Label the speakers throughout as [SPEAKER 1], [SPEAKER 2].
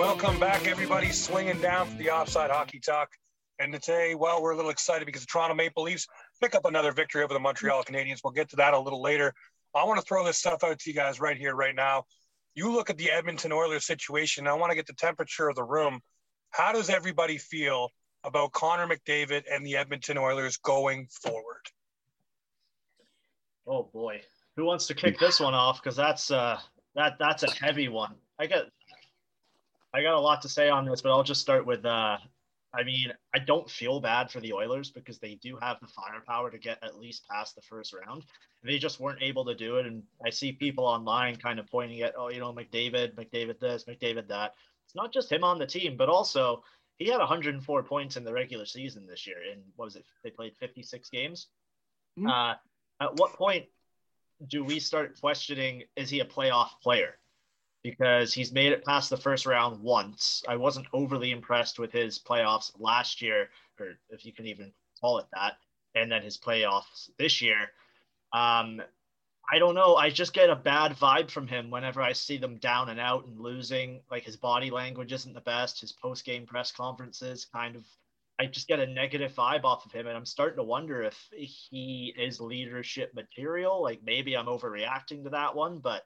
[SPEAKER 1] Welcome back, everybody. Swinging down for the offside hockey talk. And today, well, we're a little excited because the Toronto Maple Leafs pick up another victory over the Montreal Canadiens. We'll get to that a little later. I want to throw this stuff out to you guys right here, right now. You look at the Edmonton Oilers situation. I want to get the temperature of the room. How does everybody feel about Connor McDavid and the Edmonton Oilers going forward?
[SPEAKER 2] Oh boy, who wants to kick this one off? Because that's uh, that that's a heavy one. I got I got a lot to say on this, but I'll just start with uh, I mean, I don't feel bad for the Oilers because they do have the firepower to get at least past the first round. They just weren't able to do it. And I see people online kind of pointing at, oh, you know, McDavid, McDavid this, McDavid that. It's not just him on the team, but also he had 104 points in the regular season this year. In what was it? They played 56 games. Mm-hmm. Uh, at what point do we start questioning is he a playoff player? Because he's made it past the first round once. I wasn't overly impressed with his playoffs last year, or if you can even call it that, and then his playoffs this year. Um, I don't know. I just get a bad vibe from him whenever I see them down and out and losing. Like his body language isn't the best. His post game press conferences kind of, I just get a negative vibe off of him. And I'm starting to wonder if he is leadership material. Like maybe I'm overreacting to that one, but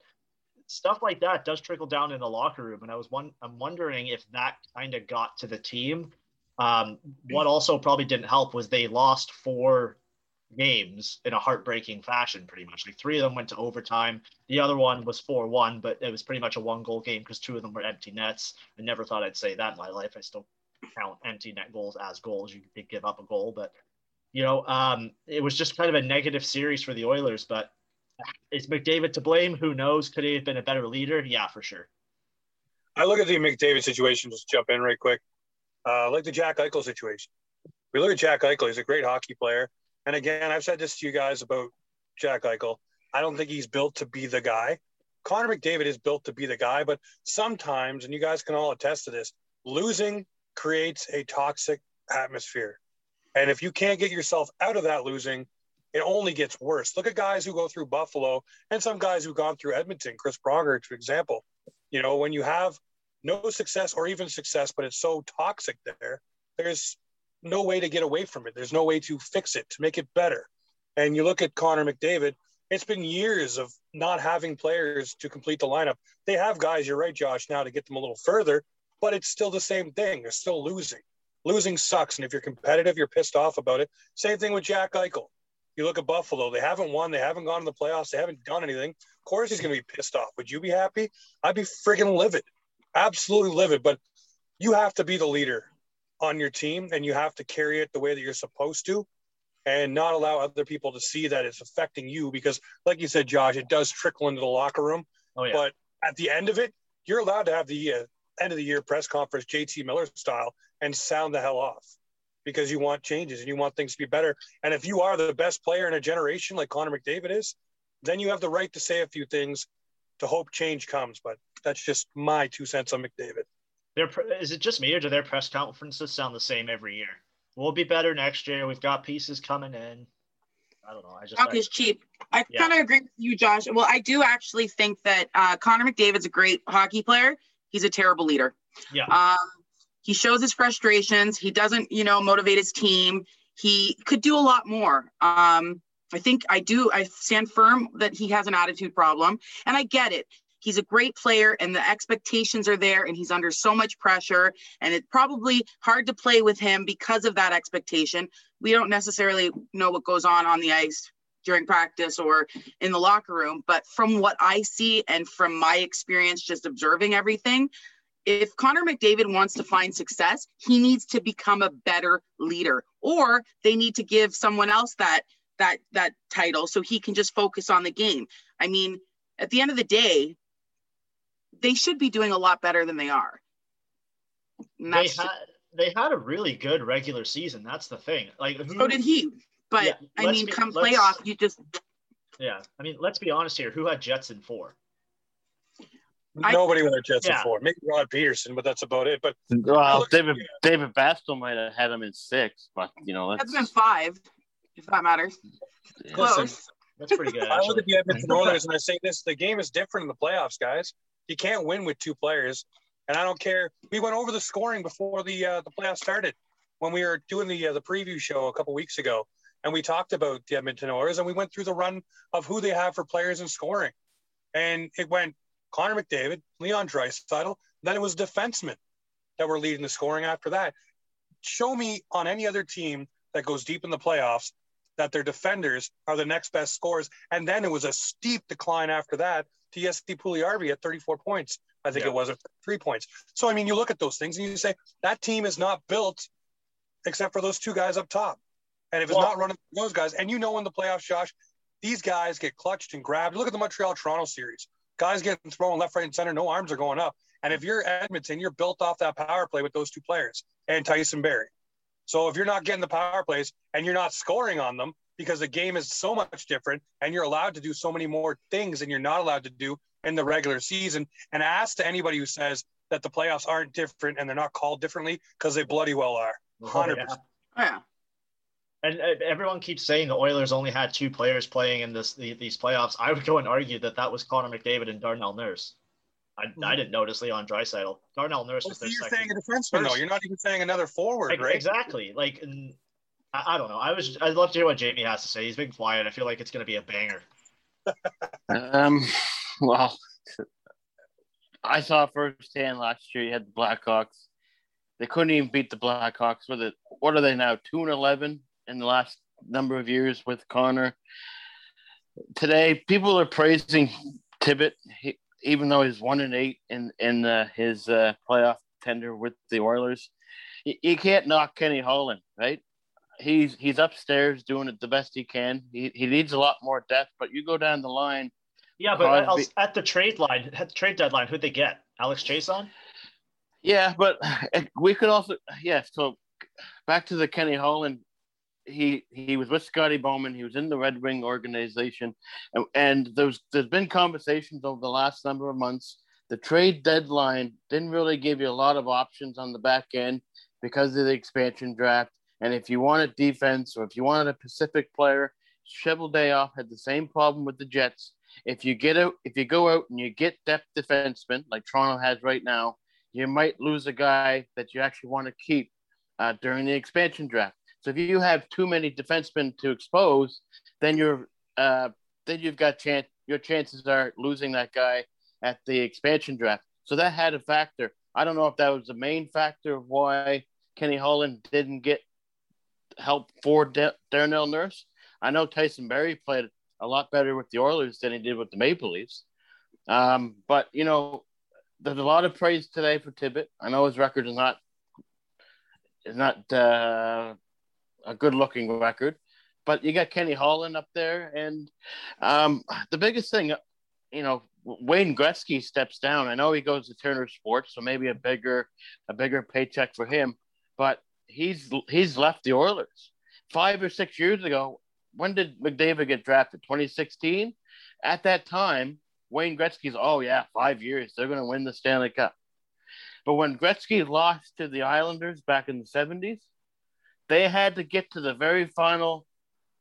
[SPEAKER 2] stuff like that does trickle down in the locker room. And I was one, I'm wondering if that kind of got to the team. Um, what also probably didn't help was they lost four games in a heartbreaking fashion, pretty much. Like three of them went to overtime. The other one was 4 1, but it was pretty much a one goal game because two of them were empty nets. I never thought I'd say that in my life. I still count empty net goals as goals. You give up a goal, but you know, um, it was just kind of a negative series for the Oilers. But is McDavid to blame? Who knows? Could he have been a better leader? Yeah, for sure.
[SPEAKER 1] I look at the McDavid situation, just jump in right quick. Uh, like the Jack Eichel situation. We look at Jack Eichel, he's a great hockey player. And again, I've said this to you guys about Jack Eichel. I don't think he's built to be the guy. Connor McDavid is built to be the guy, but sometimes, and you guys can all attest to this, losing creates a toxic atmosphere. And if you can't get yourself out of that losing, it only gets worse. Look at guys who go through Buffalo and some guys who've gone through Edmonton, Chris Pronger, for example. You know, when you have no success or even success, but it's so toxic there, there's no way to get away from it. There's no way to fix it, to make it better. And you look at Connor McDavid, it's been years of not having players to complete the lineup. They have guys, you're right, Josh, now to get them a little further, but it's still the same thing. They're still losing. Losing sucks. And if you're competitive, you're pissed off about it. Same thing with Jack Eichel. You look at Buffalo, they haven't won, they haven't gone to the playoffs, they haven't done anything. Of course, he's going to be pissed off. Would you be happy? I'd be freaking livid, absolutely livid. But you have to be the leader on your team and you have to carry it the way that you're supposed to and not allow other people to see that it's affecting you because, like you said, Josh, it does trickle into the locker room. Oh, yeah. But at the end of it, you're allowed to have the uh, end of the year press conference, JT Miller style, and sound the hell off because you want changes and you want things to be better. And if you are the best player in a generation like Connor McDavid is, then you have the right to say a few things to hope change comes. But that's just my two cents on McDavid.
[SPEAKER 2] Their, is it just me or do their press conferences sound the same every year? We'll be better next year. We've got pieces coming in. I don't know. I just
[SPEAKER 3] talk is cheap. I yeah. kind of agree with you, Josh. Well, I do actually think that uh, Connor McDavid's a great hockey player. He's a terrible leader.
[SPEAKER 2] Yeah. Um,
[SPEAKER 3] he shows his frustrations. He doesn't, you know, motivate his team. He could do a lot more. Um, I think I do. I stand firm that he has an attitude problem, and I get it. He's a great player, and the expectations are there, and he's under so much pressure, and it's probably hard to play with him because of that expectation. We don't necessarily know what goes on on the ice during practice or in the locker room, but from what I see and from my experience just observing everything, if Connor McDavid wants to find success, he needs to become a better leader, or they need to give someone else that that that title so he can just focus on the game. I mean, at the end of the day, they should be doing a lot better than they are.
[SPEAKER 2] They had they had a really good regular season. That's the thing. Like
[SPEAKER 3] who, so did he. But yeah, I mean, be, come playoff, you just
[SPEAKER 2] yeah. I mean, let's be honest here. Who had Jets in four?
[SPEAKER 1] Nobody I, went Jets yeah. four. Maybe Rod Peterson, but that's about it. But
[SPEAKER 4] well, David David Bastel might have had him in six, but you know
[SPEAKER 3] that's been five, if that matters.
[SPEAKER 2] Yeah. Close. Listen, that's pretty good.
[SPEAKER 1] I look at the Edmonton Oilers and I say this: the game is different in the playoffs, guys. You can't win with two players. And I don't care. We went over the scoring before the uh, the playoffs started when we were doing the uh, the preview show a couple weeks ago, and we talked about the Edmonton Oilers, and we went through the run of who they have for players and scoring, and it went Connor McDavid, Leon Draisaitl, then it was defensemen that were leading the scoring after that. Show me on any other team that goes deep in the playoffs that their defenders are the next best scorers. And then it was a steep decline after that to Jesse Puljujarvi at 34 points. I think
[SPEAKER 2] Yeah.
[SPEAKER 1] it was at three points. So, I mean, you look at those things and you say, that team is not built except for those two guys up top. And if it's
[SPEAKER 2] Well-
[SPEAKER 1] not running those guys, and you know in the playoffs, Josh, these guys get clutched and grabbed. Look at the Montreal Toronto series. Guys getting thrown left, right, and center, no arms are going up. And if you're Edmonton, you're built off that power play with those two players and Tyson Barrie. So if you're not getting the power plays and you're not scoring on them because the game is so much different and you're allowed to do so many more things than you're not allowed to do in the regular season. And ask to anybody who says that the playoffs aren't different and they're not called differently because they bloody well are.
[SPEAKER 2] Oh,
[SPEAKER 1] 100%.
[SPEAKER 2] yeah.
[SPEAKER 3] Oh, yeah.
[SPEAKER 2] And uh, everyone keeps saying the Oilers only had two players playing in this the, these playoffs. I would go and argue that that was Connor McDavid and Darnell Nurse. I, I didn't notice Leon Draisaitl. Darnell Nurse
[SPEAKER 1] Well,
[SPEAKER 2] was
[SPEAKER 1] so
[SPEAKER 2] their
[SPEAKER 1] you're
[SPEAKER 2] second.
[SPEAKER 1] saying a defenseman, though. You're not even saying another forward,
[SPEAKER 2] Ex-
[SPEAKER 1] right?
[SPEAKER 2] Exactly. Like, and I, I don't know. I was I'd love to hear what Jamie has to say. He's been quiet. I feel like it's going to be a banger.
[SPEAKER 4] Um, well, I saw firsthand last year. You had the Blackhawks. They couldn't even beat the Blackhawks. With it, what are they now? Two and eleven in the last number of years with Connor. Today, people are praising Tippett, he, even though he's one and eight in in uh, his uh, playoff tender with the Oilers. You, you can't knock Kenny Holland, right? He's he's upstairs doing it the best he can. He, he needs a lot more depth, but you go down the line.
[SPEAKER 2] Yeah, but at,
[SPEAKER 4] Crosby-
[SPEAKER 2] at the trade line, at the trade deadline, who'd they get? Alex Chiasson?
[SPEAKER 4] Yeah, but we could also yeah. So back to the Kenny Holland. He he was with Scotty Bowman. He was in the Red Wing organization, and, and there's there's been conversations over the last number of months. The trade deadline didn't really give you a lot of options on the back end because of the expansion draft. And if you wanted defense or if you wanted a Pacific player, Cheveldayoff had the same problem with the Jets. If you get out, if you go out and you get depth defensemen like Toronto has right now, you might lose a guy that you actually want to keep uh, during the expansion draft. So if you have too many defensemen to expose, then you're uh, then you've got chance. Your chances are losing that guy at the expansion draft. So that had a factor. I don't know if that was the main factor of why Kenny Holland didn't get help for De- Darnell Nurse. I know Tyson Barrie played a lot better with the Oilers than he did with the Maple Leafs. Um, but you know, there's a lot of praise today for Tippett. I know his record is not is not uh, a good looking record, but you got Kenny Holland up there, and um, the biggest thing, you know, Wayne Gretzky steps down. I know he goes to Turner Sports, so maybe a bigger a bigger paycheck for him, but he's he's left the Oilers five or six years ago. When did McDavid get drafted? 2016. At that time, Wayne Gretzky's, oh yeah, five years, they're going to win the Stanley Cup. But when Gretzky lost to the Islanders back in the 70s, they had to get to the very final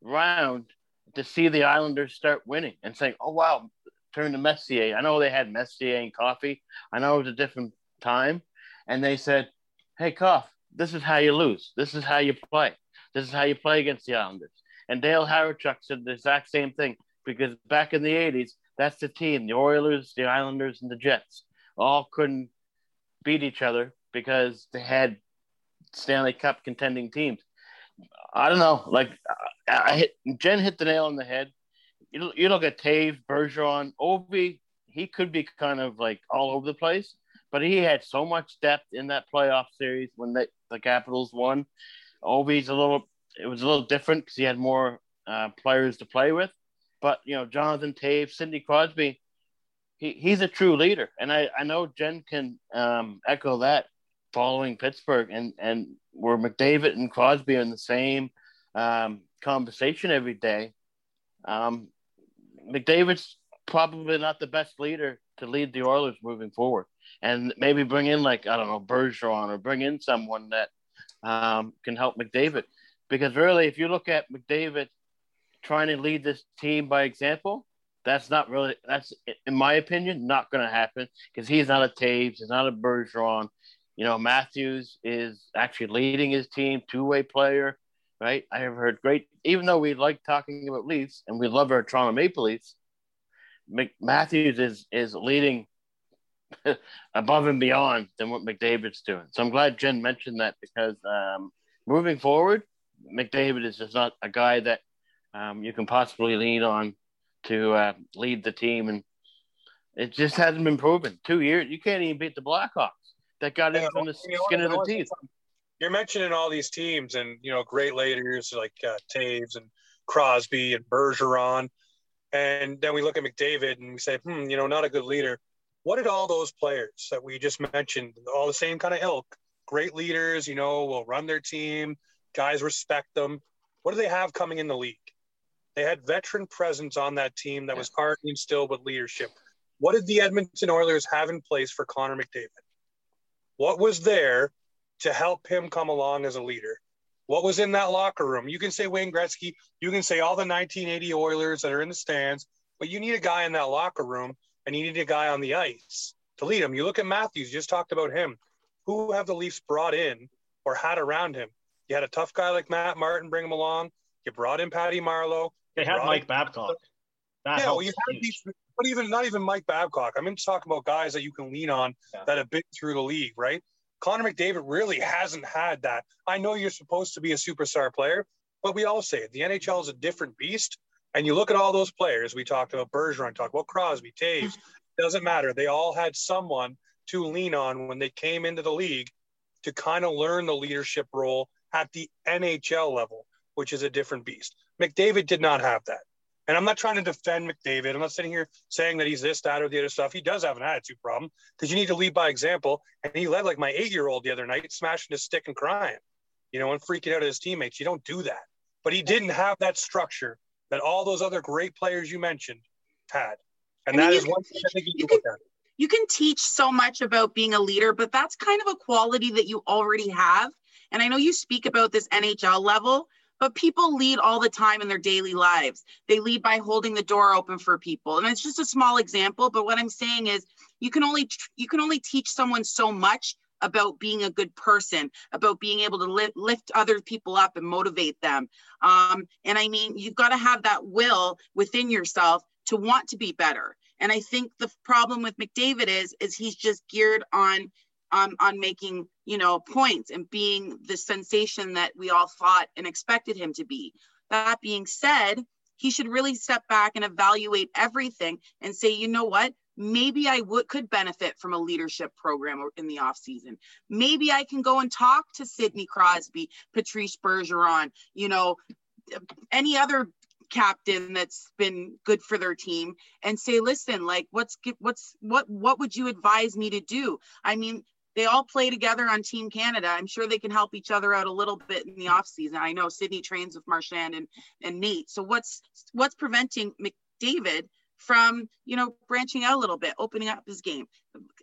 [SPEAKER 4] round to see the Islanders start winning and saying, oh wow, turn to Messier. I know they had Messier and Coffey. I know it was a different time. And they said, hey, Coff, this is how you lose. This is how you play. This is how you play against the Islanders. And Dale Hawerchuk said the exact same thing because back in the 80s, that's the team the Oilers, the Islanders, and the Jets all couldn't beat each other because they had Stanley Cup contending teams. I don't know. Like, I, hit, Jen hit the nail on the head. You, you look at Toews, Bergeron, Ovi, he could be kind of like all over the place, but he had so much depth in that playoff series when they, the Capitals won. Ovi's a little it was a little different because he had more uh, players to play with. But you know, Jonathan Toews, Sidney Crosby, he, he's a true leader, and I, I know Jen can um, echo that following Pittsburgh, and and where McDavid and Crosby are in the same um, conversation every day. Um, McDavid's probably not the best leader to lead the Oilers moving forward, and maybe bring in like I don't know Bergeron or bring in someone that um, can help McDavid because really, if you look at McDavid trying to lead this team by example, That's not really that's in my opinion not going to happen because he's not a Toews, he's not a Bergeron. You know, Matthews is actually leading his team, two way player, right? I have heard great, even though we like talking about Leafs and we love our Toronto Maple Leafs, Matthews is is leading above and beyond than what McDavid's doing. So I'm glad Jen mentioned that because um, moving forward, McDavid is just not a guy that um, you can possibly lean on to uh, lead the team, and it just hasn't been proven. Two years, you can't even beat the Blackhawks. That got yeah, from the you know, skin of the teeth.
[SPEAKER 1] You're mentioning all these teams, and you know, great leaders like uh, Toews and Crosby and Bergeron, and then we look at McDavid and we say, hmm, you know, not a good leader. What did all those players that we just mentioned, all the same kind of ilk, great leaders, you know, will run their team, guys respect them. What do they have coming in the league? They had veteran presence on that team that was already instilled with leadership. What did the Edmonton Oilers have in place for Connor McDavid? What was there to help him come along as a leader? What was in that locker room? You can say Wayne Gretzky, you can say all the 1980 Oilers that are in the stands, but you need a guy in that locker room and you need a guy on the ice to lead him. You look at Matthews, you just talked about him. Who have the Leafs brought in or had around him? You had a tough guy like Matt Martin bring him along. You brought in Patty Marleau.
[SPEAKER 2] They had Mike Babcock.
[SPEAKER 1] That yeah, well, you had these, but even not even Mike Babcock. I'm just talking about guys that you can lean on yeah. that have been through the league, right? Connor McDavid really hasn't had that. I know you're supposed to be a superstar player, but we all say it. The NHL is a different beast. And you look at all those players we talked about, Bergeron, talked about Crosby, Toews, Doesn't matter. They all had someone to lean on when they came into the league to kind of learn the leadership role at the NHL level, which is a different beast. McDavid did not have that. And I'm not trying to defend McDavid. I'm not sitting here saying that he's this, that, or the other stuff. He does have an attitude problem because you need to lead by example. And he led like my eight year old the other night, smashing his stick and crying, you know, and freaking out at his teammates. You don't do that. But he didn't have that structure that all those other great players you mentioned had. And I mean, that is one thing I think you, you can,
[SPEAKER 3] you can teach so much about being a leader, but that's kind of a quality that you already have. And I know you speak about this NHL level, but people lead all the time in their daily lives. They lead by holding the door open for people. And it's just a small example, but what I'm saying is you can only you can only teach someone so much about being a good person, about being able to lift, lift other people up and motivate them. Um, and I mean, you've got to have that will within yourself to want to be better. And I think the problem with McDavid is, is he's just geared on, on, on making, you know, points and being the sensation that we all thought and expected him to be. That being said, he should really step back and evaluate everything and say, you know what? maybe I would could benefit from a leadership program in the off season. Maybe I can go and talk to Sidney Crosby, Patrice Bergeron, you know, any other captain that's been good for their team and say listen like what's what's what what would you advise me to do i mean they all play together on team canada. I'm sure they can help each other out a little bit in the off season. I know sidney trains with marchand and and nate. So what's what's preventing mcdavid from you know branching out a little bit opening up his game?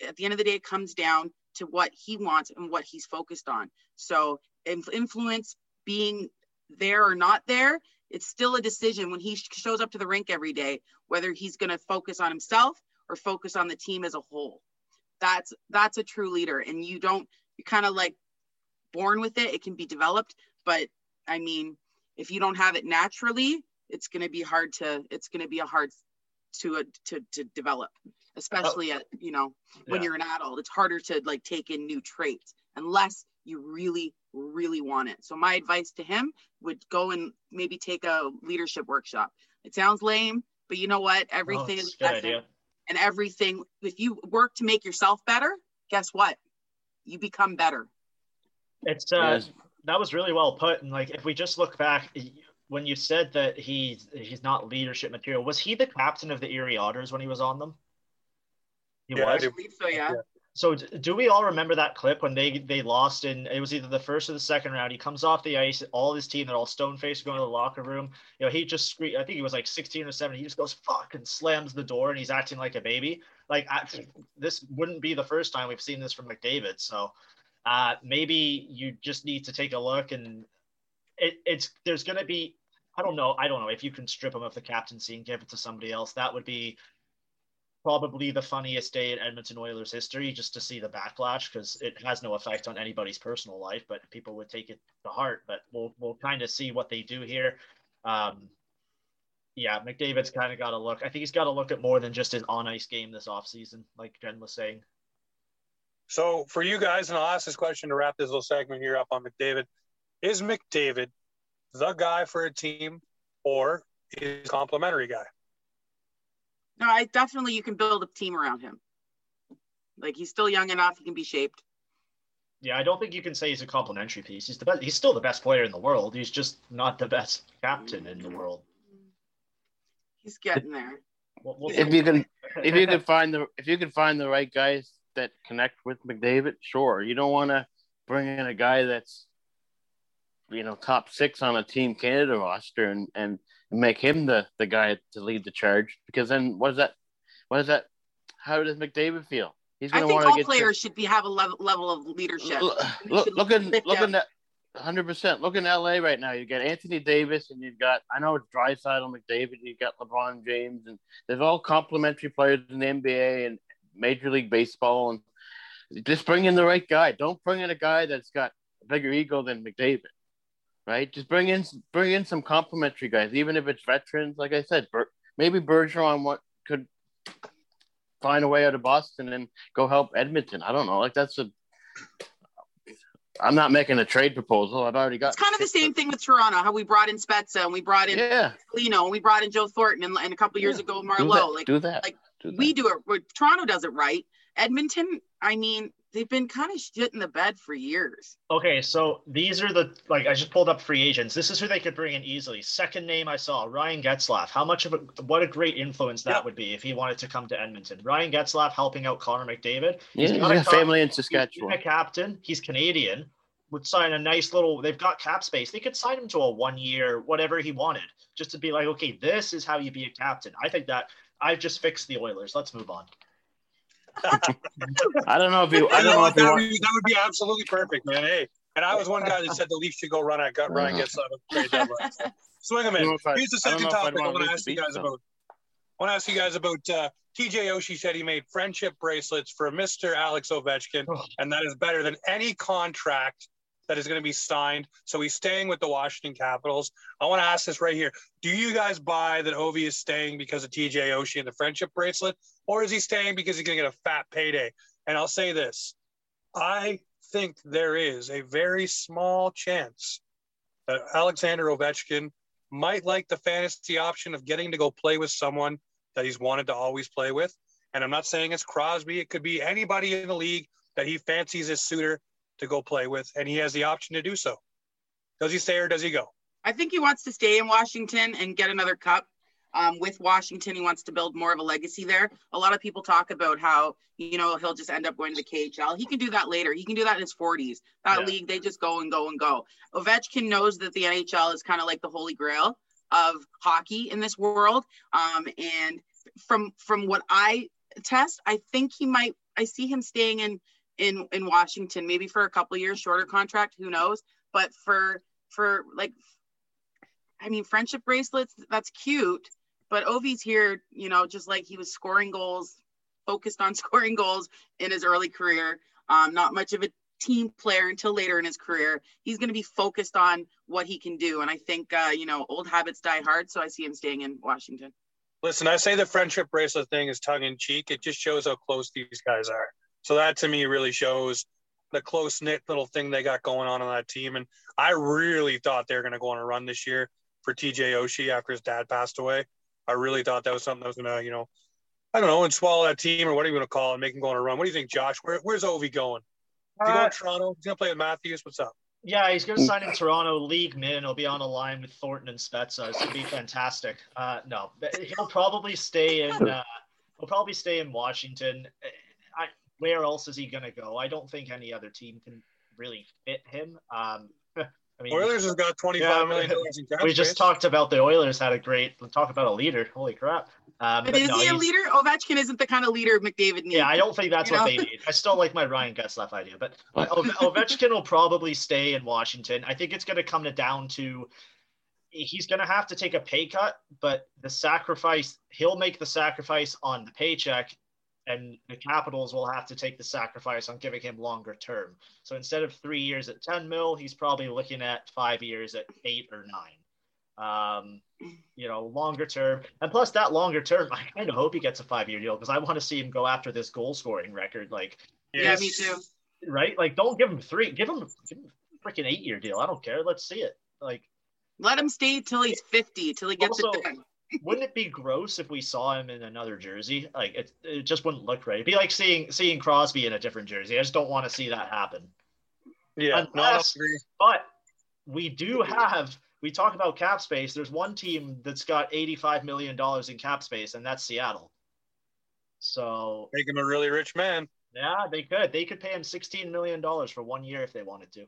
[SPEAKER 3] At the end of the day it comes down to what he wants and what he's focused on. So influence being there or not there it's still a decision. When he shows up to the rink every day whether he's going to focus on himself or focus on the team as a whole that's that's a true leader and you don't you're kind of like born with it it can be developed but i mean if you don't have it naturally it's going to be hard to it's going to be a hard to a, to to develop especially at you know when yeah. you're an adult. It's harder to like take in new traits unless you really really want it. So my advice to him would go and maybe take a leadership workshop. It sounds lame but you know what? Everything oh, is and everything if you work to make yourself better guess what you become better
[SPEAKER 2] it's uh that was really well put and like if we just look back when you said that he's he's not leadership material, was he the captain of the Erie Otters when he was on them?
[SPEAKER 3] He yeah, was. I believe so. Yeah.
[SPEAKER 2] So do we all remember that clip when they they lost in it was either the first or the second round? He comes off the ice, all his team, they're all stone faced going to the locker room. You know, he just screamed, I think he was like 16 or 17. He just goes fuck and slams the door and he's acting like a baby. Like I, this wouldn't be the first time we've seen this from McDavid. So uh, maybe you just need to take a look and it, it's there's going to be I don't know. I don't know if you can strip him of the captaincy and give it to somebody else. That would be probably the funniest day in Edmonton Oilers history just to see the backlash because it has no effect on anybody's personal life, but people would take it to heart. But we'll we'll kind of see what they do here. Um, yeah, McDavid's kind of got to look. I think he's got to look at more than just his on ice game this offseason, like Jen was saying.
[SPEAKER 1] So for you guys, and I'll ask this question to wrap this little segment here up on McDavid: Is McDavid the guy for a team, or is complimentary guy?
[SPEAKER 3] No, I definitely you can build a team around him. Like he's still young enough, he can be shaped.
[SPEAKER 2] Yeah, I don't think you can say he's a complimentary piece. He's the best. He's still the best player in the world. He's just not the best captain in the mm-hmm. world.
[SPEAKER 3] He's getting there.
[SPEAKER 2] We'll, we'll
[SPEAKER 4] If you can, if you can find the if you can find the right guys that connect with McDavid, sure. You don't want to bring in a guy that's you know top six on a Team Canada roster and and make him the the guy to lead the charge because then what is that? What is that? How does McDavid feel? He's going to want to
[SPEAKER 3] all
[SPEAKER 4] get
[SPEAKER 3] players should be have a level, level of leadership.
[SPEAKER 4] Look, look,
[SPEAKER 3] should
[SPEAKER 4] look in look
[SPEAKER 3] up.
[SPEAKER 4] in that hundred percent. Look in LA right now. You got Anthony Davis and you've got I know it's Drysdale McDavid, you've got LeBron James, and they're all complementary players in the NBA and Major League Baseball and just bring in the right guy. Don't bring in a guy that's got a bigger ego than McDavid. Right? Just bring in bring in some complementary guys, even if it's veterans. Like I said, Ber- maybe Bergeron what could find a way out of Boston and go help Edmonton. I don't know. Like that's a I'm not making a trade proposal. I've already got.
[SPEAKER 3] It's kind of the same thing with Toronto, how we brought in Spezza and we brought in
[SPEAKER 4] Yeah,
[SPEAKER 3] Lino and we brought in Joe Thornton and, and a couple years
[SPEAKER 4] Yeah.
[SPEAKER 3] ago
[SPEAKER 4] Marleau.
[SPEAKER 3] Like
[SPEAKER 4] do that.
[SPEAKER 3] like,
[SPEAKER 4] do that.
[SPEAKER 3] we do it. Toronto does it right. Edmonton, I mean, they've been kind of shit in the bed for years.
[SPEAKER 2] Okay, so these are the like I just pulled up free agents. This is who they could bring in easily. Second name I saw, Ryan Getzlaf. How much of a what a great influence that
[SPEAKER 1] Yeah.
[SPEAKER 2] would be if he wanted to come to Edmonton. Ryan Getzlaf helping out Connor McDavid.
[SPEAKER 4] yeah, he's
[SPEAKER 2] got
[SPEAKER 4] got
[SPEAKER 2] a
[SPEAKER 4] a
[SPEAKER 2] co-
[SPEAKER 4] family in
[SPEAKER 2] He's
[SPEAKER 4] Saskatchewan.
[SPEAKER 2] a captain. He's Canadian. Would sign a nice little. They've got cap space. They could sign him to a one year whatever he wanted, just to be like, okay, this is how you be a captain. I think that I've just fixed the Oilers. Let's move on.
[SPEAKER 4] I don't know if you. I don't know if
[SPEAKER 1] that, would be, that would be absolutely perfect, man. Hey, and I was one guy that said the Leafs should go run at gut Ryan gets out of trade deadline. So, Swing him
[SPEAKER 4] I don't know
[SPEAKER 1] in.
[SPEAKER 4] if I-
[SPEAKER 1] Here's the second
[SPEAKER 4] I'd
[SPEAKER 1] topic I
[SPEAKER 4] want
[SPEAKER 1] want to ask you guys
[SPEAKER 4] them.
[SPEAKER 1] about. I want to ask you guys about uh, TJ Oshie said he made friendship bracelets for Mr. Alex Ovechkin,
[SPEAKER 2] Oh.
[SPEAKER 1] and that is better than any contract that is going to be signed. So he's staying with the Washington Capitals. I want to ask this right here. Do you guys buy that Ovi is staying because of TJ Oshie and the friendship bracelet, or is he staying because he's going to get a fat payday? And I'll say this I think there is a very small chance that Alexander Ovechkin might like the fantasy option of getting to go play with someone that he's wanted to always play with. And I'm not saying it's Crosby, it could be anybody in the league that he fancies his suitor to go play with, and he has the option to do so. Does he stay or does he go?
[SPEAKER 3] I think he wants to stay in Washington and get another cup. Um, with Washington, he wants to build more of a legacy there. A lot of people talk about how you know he'll just end up going to the KHL. He can do that later. He can do that in his 40s. That
[SPEAKER 2] Yeah.
[SPEAKER 3] league, they just go and go and go. Ovechkin knows that the NHL is kind of like the holy grail of hockey in this world. Um, and from from what I test, I think he might. I see him staying in in in Washington, maybe for a couple years, shorter contract. Who knows? But for for like I mean, friendship bracelets, that's cute. But Ovi's here, you know, just like he was scoring goals, focused on scoring goals in his early career. Um, not much of a team player until later in his career. He's going to be focused on what he can do. And I think, uh, you know, old habits die hard. So I see him staying in Washington.
[SPEAKER 1] Listen, I say the friendship bracelet thing is tongue in cheek. It just shows how close these guys are. So that to me really shows the close knit little thing they got going on on that team. And I really thought they were going to go on a run this year for TJ Oshie after his dad passed away. I really thought that was something that was going to, you know, I don't know, and swallow that team or what are you going to call it, make him go on a run. What do you think, Josh? Where, where's Ovi going? Is he going
[SPEAKER 2] Uh,
[SPEAKER 1] to Toronto? He's going to play with Matthews. What's up?
[SPEAKER 2] Yeah, he's going to sign in Toronto League Min. He'll be on a line with Thornton and Spezza. It's going to be fantastic. Uh, no, he'll probably stay in. Uh, he'll probably stay in Washington. I, where else is he going to go? I don't think any other team can really fit him. Um, I mean,
[SPEAKER 1] Oilers has got twenty
[SPEAKER 2] Yeah,
[SPEAKER 1] five million dollars in cap
[SPEAKER 2] we just talked about the Oilers had a great. Talk about a leader. Holy crap! Um,
[SPEAKER 3] But
[SPEAKER 2] but
[SPEAKER 3] is
[SPEAKER 2] no,
[SPEAKER 3] he a leader? Ovechkin isn't the kind of leader McDavid needs.
[SPEAKER 2] Yeah, I don't think that's
[SPEAKER 3] You
[SPEAKER 2] what
[SPEAKER 3] know?
[SPEAKER 2] they need. I still like my Ryan Getzlaf idea, but Ove- Ovechkin will probably stay in Washington. I think it's going to come to down to he's going to have to take a pay cut, but the sacrifice, he'll make the sacrifice on the paycheck, and the Capitals will have to take the sacrifice on giving him longer term. So instead of three years at 10 mil, he's probably looking at five years at eight or nine. Um, you know, longer term. And plus, that longer term, I kind of hope he gets a five year deal because I want to see him go after this goal scoring record. Like,
[SPEAKER 3] yeah, me too.
[SPEAKER 2] Right? Like, don't give him three, give him, give him a freaking eight year deal. I don't care. Let's see it. Like,
[SPEAKER 3] let him stay till he's 50, till he gets also, it done.
[SPEAKER 2] Wouldn't it be gross if we saw him in another jersey? Like it, it just wouldn't look right. It'd be like seeing seeing Crosby in a different jersey. I just don't want to see that happen.
[SPEAKER 1] Yeah,
[SPEAKER 2] Unless, no, but we do have. We talk about cap space. There's one team that's got 85 million dollars in cap space, and that's Seattle. So
[SPEAKER 1] make him a really rich man.
[SPEAKER 2] Yeah, they could. They could pay him 16 million dollars for one year if they wanted to.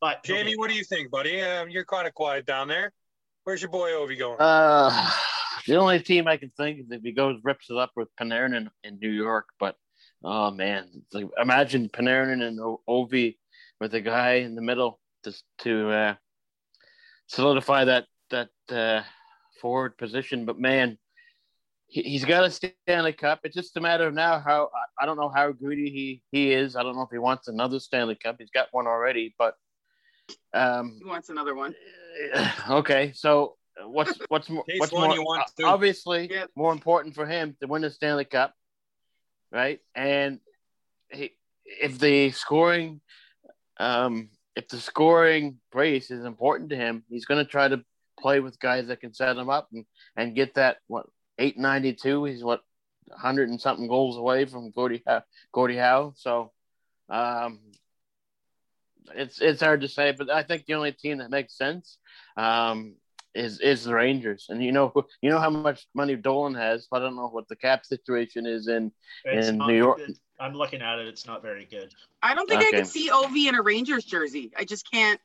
[SPEAKER 2] But
[SPEAKER 1] Jamie, okay. what do you think, buddy? Um, you're kind of quiet down there. Where's your boy Ovi going?
[SPEAKER 4] Uh, the only team I can think is if he goes rips it up with Panarin in, in New York. But oh man, like, imagine Panarin and Ovi with a guy in the middle just to uh, solidify that that uh, forward position. But man, he, has got a Stanley Cup. It's just a matter of now how I don't know how greedy he he is. I don't know if he wants another Stanley Cup. He's got one already, but
[SPEAKER 3] um, he wants another one.
[SPEAKER 4] Okay, so what's what's more what's more obviously yeah. more important for him to win the Stanley Cup, right? And he, if the scoring, um, if the scoring brace is important to him, he's going to try to play with guys that can set him up and, and get that what eight ninety two. He's what hundred and something goals away from Gordie Gordie Howe. So um, it's it's hard to say, but I think the only team that makes sense um, is is the Rangers. And you know you know how much money Dolan has, but I don't know what the cap situation is in it's in New York.
[SPEAKER 2] I'm looking at it; it's not very good.
[SPEAKER 3] I don't think okay. I can see Ov in a Rangers jersey. I just can't.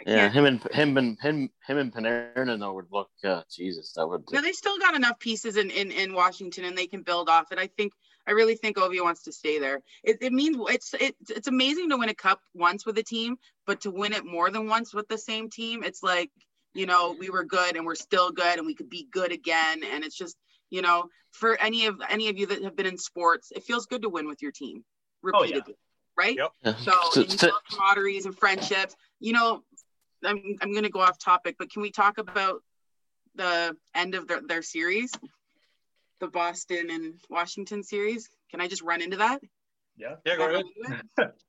[SPEAKER 4] I yeah, can't. him and him and him him and Panarin though would look. Uh, Jesus, that would.
[SPEAKER 3] Yeah, they still got enough pieces in, in in Washington, and they can build off it. I think I really think Ovi wants to stay there. It, it means it's it, it's amazing to win a cup once with a team, but to win it more than once with the same team, it's like you know we were good and we're still good and we could be good again. And it's just you know for any of any of you that have been in sports, it feels good to win with your team repeatedly, oh, yeah. right?
[SPEAKER 1] Yep.
[SPEAKER 3] So so, so camaraderies and friendships. You know, I'm I'm going to go off topic, but can we talk about the end of their, their series? The Boston and Washington series. Can I just run into that?
[SPEAKER 2] Yeah.
[SPEAKER 1] Yeah, go ahead.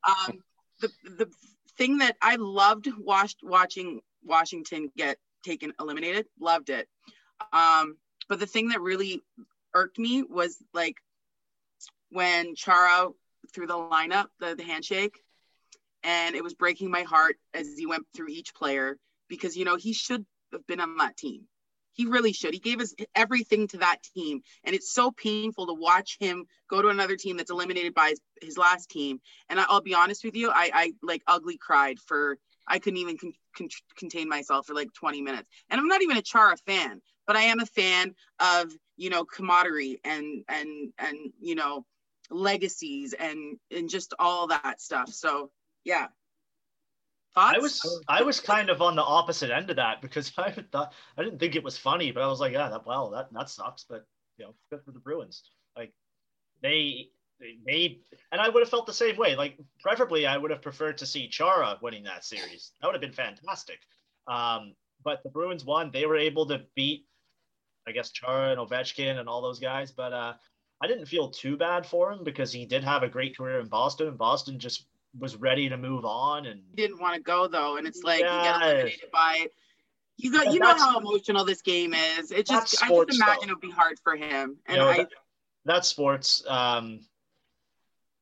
[SPEAKER 3] um, the the thing that I loved watched watching Washington get taken eliminated, loved it. Um, but the thing that really irked me was like when Chara threw the lineup, the, the handshake, and it was breaking my heart as he went through each player because you know he should have been on that team. He really should. He gave us everything to that team. And it's so painful to watch him go to another team that's eliminated by his, his last team. And I, will be honest with you, I, I like ugly cried for, I couldn't even con- con- contain myself for like 20 minutes. And I'm not even a Chara fan, but I am a fan of, you know, camaraderie and, and, and, you know, legacies and, and just all that stuff. So yeah,
[SPEAKER 2] Thoughts? I was I was kind of on the opposite end of that because I thought I didn't think it was funny, but I was like, yeah, that well, that that sucks, but you know, good for the Bruins. Like they they and I would have felt the same way. Like preferably, I would have preferred to see Chara winning that series. That would have been fantastic. Um, but the Bruins won. They were able to beat, I guess, Chara and Ovechkin and all those guys. But uh, I didn't feel too bad for him because he did have a great career in Boston, and Boston just was ready to move on and
[SPEAKER 3] didn't want to go though. And it's like yeah. you get eliminated by you know, you know how emotional this game is. It just I just imagine it would be hard for him. And you know, I that,
[SPEAKER 2] that's sports. Um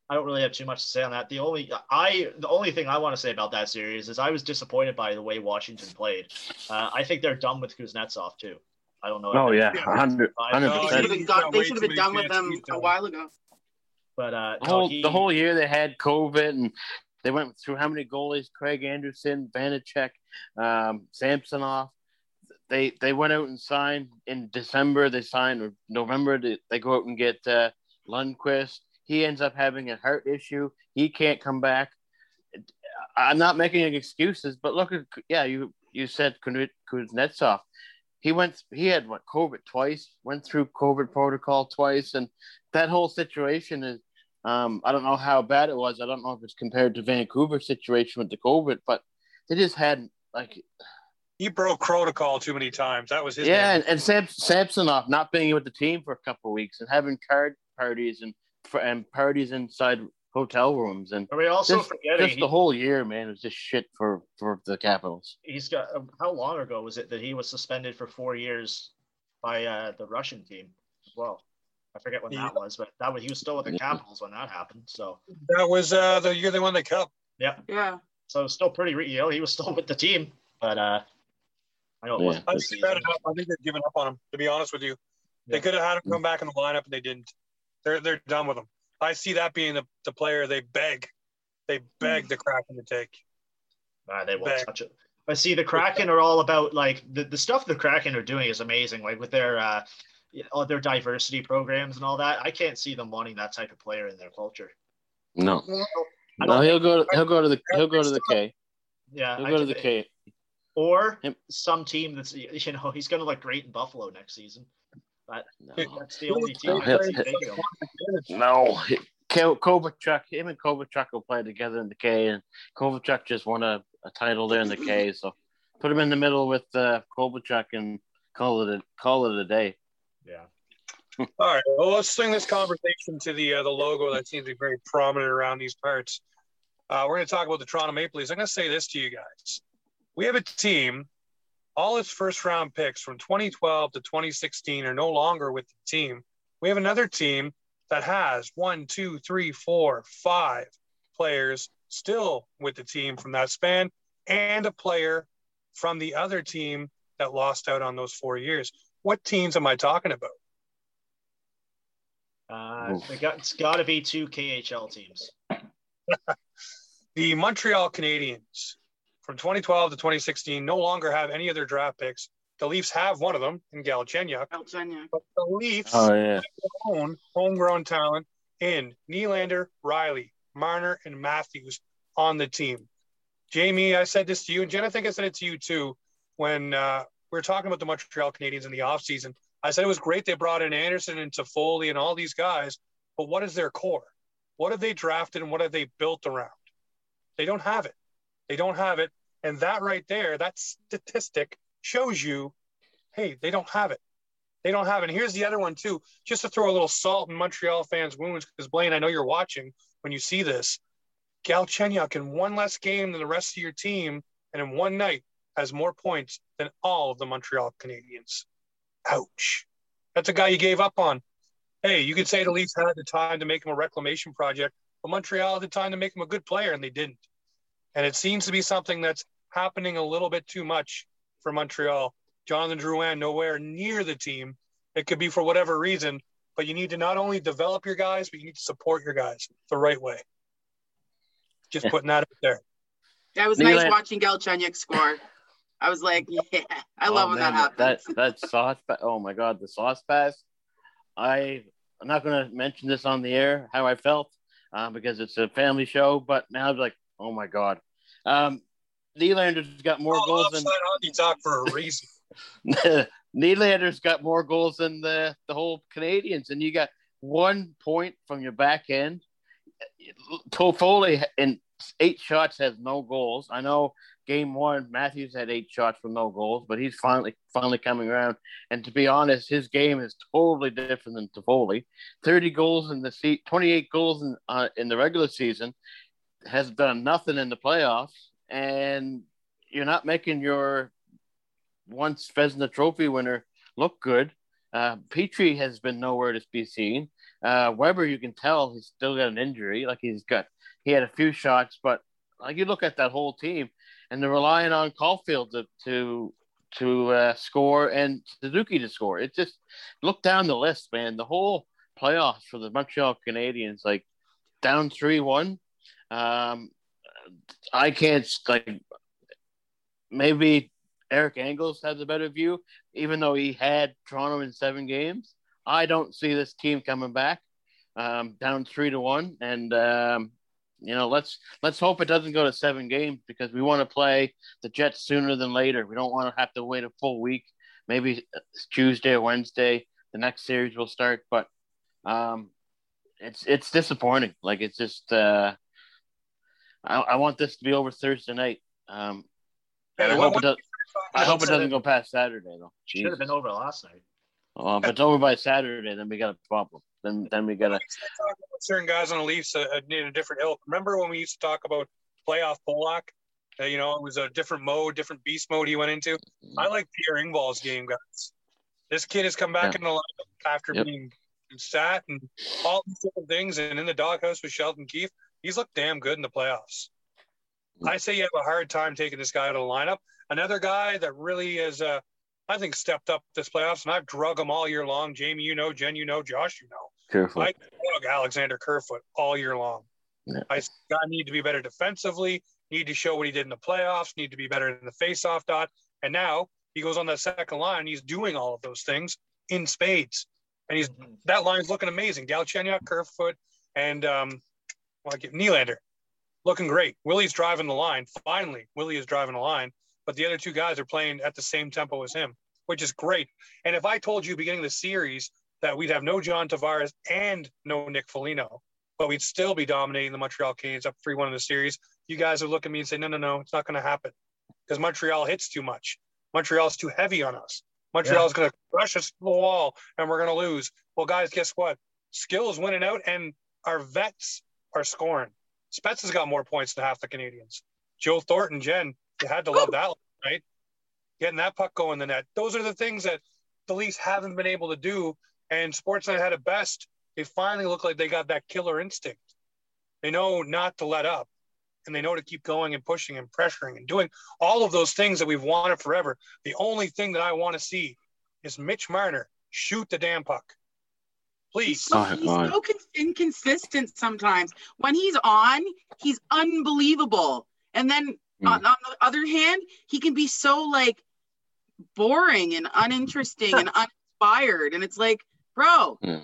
[SPEAKER 2] I don't really have too much to say on that. The only I the only thing I want to say about that series is I was disappointed by the way Washington played. Uh, I think they're done with Kuznetsov too. I don't know.
[SPEAKER 4] Oh yeah, hundred percent.
[SPEAKER 3] They should have been done with them a while ago.
[SPEAKER 2] But uh,
[SPEAKER 4] the, whole, he, the whole year they had COVID and they went through how many goalies? Craig Anderson, Vanecek, um, Samsonov. They they went out and signed in December. They signed or November. They, they go out and get uh, Lundqvist. He ends up having a heart issue. He can't come back. I'm not making excuses, but look at yeah, you you said Kuznetsov. He went. He had what COVID twice. Went through COVID protocol twice, and that whole situation is. Um, I don't know how bad it was. I don't know if it's compared to Vancouver situation with the COVID, but they just had like
[SPEAKER 1] he broke protocol too many times. That was his.
[SPEAKER 4] Yeah, and, and Sam, Samsonov not being with the team for a couple of weeks and having card parties and for and parties inside hotel rooms and
[SPEAKER 2] Are we also
[SPEAKER 4] just,
[SPEAKER 2] forgetting
[SPEAKER 4] just
[SPEAKER 2] he-
[SPEAKER 4] the whole year, man, it was just shit for for the Capitals.
[SPEAKER 2] he's got um, how long ago was it that he was suspended for four years by uh, the Russian team as well? I forget when that was, but that was he was still with the
[SPEAKER 4] Yeah.
[SPEAKER 2] Capitals when that happened. So
[SPEAKER 1] That was uh, the year they won the cup.
[SPEAKER 2] yeah,
[SPEAKER 3] Yeah.
[SPEAKER 2] so it's still pretty. re- You know, he was still with the team, but uh, I know it
[SPEAKER 4] Yeah.
[SPEAKER 2] wasn't
[SPEAKER 1] I think, bad enough. I think they've given up on him. To be honest with you, they
[SPEAKER 2] Yeah.
[SPEAKER 1] could have had him come back in the lineup, and they didn't. They're they're done with him. I see that being the, the player they beg, they beg the Kraken to take.
[SPEAKER 2] Nah, they won't
[SPEAKER 1] Back.
[SPEAKER 2] touch it. But see, the Kraken are all about like the, the stuff the Kraken are doing is amazing. Like with their uh, all their diversity programs and all that. I can't see them wanting that type of player in their culture.
[SPEAKER 4] No,
[SPEAKER 2] I
[SPEAKER 4] no, he'll go. To, he'll go to the. He'll go to the K.
[SPEAKER 2] Yeah,
[SPEAKER 4] He'll
[SPEAKER 2] I
[SPEAKER 4] go to the K.
[SPEAKER 2] or
[SPEAKER 4] Him-
[SPEAKER 2] some team that's you know he's going to look great in Buffalo next season.
[SPEAKER 4] No,
[SPEAKER 2] That's the only team.
[SPEAKER 4] No,
[SPEAKER 2] I
[SPEAKER 4] he'll-
[SPEAKER 2] can see taking him.
[SPEAKER 4] no. Ko- Kovalchuk, him and Kovalchuk will play together in the K, and Kovalchuk just won a, a title there in the K, so put him in the middle with uh, Kovalchuk and call it a, call it a day.
[SPEAKER 2] Yeah.
[SPEAKER 1] All right. Well, let's swing this conversation to the uh, the logo that seems to be very prominent around these parts. Uh, we're going to talk about the Toronto Maple Leafs. I'm going to say this to you guys: we have a team. All its first round picks from 2012 to 2016 are no longer with the team. We have another team that has one, two, three, four, five players still with the team from that span, and a player from the other team that lost out on those four years. What teams am I talking about?
[SPEAKER 2] Uh,
[SPEAKER 4] Oof.
[SPEAKER 2] got, it's got to be two KHL teams.
[SPEAKER 1] the Montreal Canadiens from 2012 to 2016 no longer have any of their draft picks. The Leafs have one of them in Galchenyuk,
[SPEAKER 3] Galchenyuk.
[SPEAKER 1] but the Leafs
[SPEAKER 4] Oh yeah,
[SPEAKER 1] own homegrown talent in Nylander, Rielly, Marner, and Matthews on the team. Jamie, I said this to you, and Jen, I think I said it to you too when uh, we were talking about the Montreal Canadiens in the offseason. I said it was great they brought in Anderson and Toffoli and all these guys, but what is their core? What have they drafted and what have they built around? They don't have it. They don't have it. And that right there, that statistic shows you, hey, they don't have it. They don't have it. And here's the other one too, just to throw a little salt in Montreal fans' wounds, because Blaine, I know you're watching when you see this. Galchenyuk in one less game than the rest of your team, and in one night has more points than all of the Montreal Canadiens. Ouch. That's a guy you gave up on. Hey, you could say the Leafs had the time to make him a reclamation project, but Montreal had the time to make him a good player, and they didn't. And it seems to be something that's happening a little bit too much for Montreal. Jonathan Drouin nowhere near the team. It could be for whatever reason, but you need to not only develop your guys, but you need to support your guys the right way. Just putting that out there.
[SPEAKER 3] That was
[SPEAKER 4] Nylander-
[SPEAKER 3] nice watching Galchenyuk score. I was like, yeah, I love
[SPEAKER 4] Oh,
[SPEAKER 3] when
[SPEAKER 4] man,
[SPEAKER 3] that happens.
[SPEAKER 4] That that sauce. Pa- oh my god, the sauce pass. I I'm not going to mention this on the air how I felt uh, because it's a family show, but now I'm like, oh my god. Um, Nylander's got more
[SPEAKER 1] Oh,
[SPEAKER 4] goals
[SPEAKER 1] offside
[SPEAKER 4] than
[SPEAKER 1] hockey talk for a reason.
[SPEAKER 4] Nylander's got more goals than the the whole Canadiens, and you got one point from your back end. Toffoli in eight shots has no goals. I know game one Matthews had eight shots from no goals, but he's finally finally coming around. And to be honest, his game is totally different than Toffoli. Thirty goals in the se- twenty eight goals in uh, in the regular season has done nothing in the playoffs, and you're not making your once Vezina Trophy winner look good. Uh, Petry has been nowhere to be seen. Uh, Weber, you can tell he's still got an injury. Like he's got, he had a few shots, but like you look at that whole team, and they're relying on Caulfield to to to uh, score and Suzuki to score. It just look down the list, man. The whole playoffs for the Montreal Canadiens, like down three one. Um, I can't like maybe Eric Engels has a better view, even though he had Toronto in seven games. I don't see this team coming back um, down three to one, and um, you know, let's let's hope it doesn't go to seven games because we want to play the Jets sooner than later. We don't want to have to wait a full week. Maybe Tuesday or Wednesday, the next series will start. But um, it's it's disappointing. Like it's just uh, I, I want this to be over Thursday night. Um, and I hope it does. I hope it doesn't go past Saturday though.
[SPEAKER 2] Should have been over last night.
[SPEAKER 4] Well, if it's over by Saturday, then we got a problem. Then then we got to.
[SPEAKER 1] Certain guys on the Leafs uh, need a different ilk. Remember when we used to talk about playoff Polak? Uh, you know, it was a different mode, different beast mode he went into. I like Pierre Engvall's game, guys. This kid has come back yeah. in the lineup after yep. being sat and all these different things, and in the doghouse with Sheldon Keefe, he's looked damn good in the playoffs. I say you have a hard time taking this guy out of the lineup. Another guy that really is, uh, I think, stepped up this playoffs, and I've drug him all year long. Jamie, you know, Jen, you know, Josh, you know.
[SPEAKER 4] Careful.
[SPEAKER 1] I drug Alexander Kerfoot all year long. Yeah. I guy need to be better defensively, need to show what he did in the playoffs, need to be better in the face-off dot. And now he goes on that second line. He's doing all of those things in spades. And he's that line's looking amazing. Galchenyuk, Kerfoot, and um, well, I get Nylander looking great. Willie's driving the line. Finally, Willie is driving the line, but the other two guys are playing at the same tempo as him, which is great. And if I told you beginning of the series that we'd have no John Tavares and no Nick Foligno, but we'd still be dominating the Montreal Canadiens up 3 1 in the series, you guys would look at me and say, no, no, no, it's not going to happen because Montreal hits too much. Montreal's too heavy on us. Montreal's yeah. going to crush us to the wall and we're going to lose. Well, guys, guess what? Skill is winning out and our vets are scoring. Spets has got more points than half the Canadiens. Joe Thornton, Jen, you had to love that, right? Getting that puck going in the net. Those are the things that the Leafs haven't been able to do. And Sportsnet had it best. They finally look like they got that killer instinct. They know not to let up, and they know to keep going and pushing and pressuring and doing all of those things that we've wanted forever. The only thing that I want to see is Mitch Marner shoot the damn puck. Please. He's
[SPEAKER 3] so, oh, he's so inconsistent sometimes. When he's on, he's unbelievable. And then mm. on, on, the other hand, he can be so like boring and uninteresting and uninspired. And it's like, bro, mm.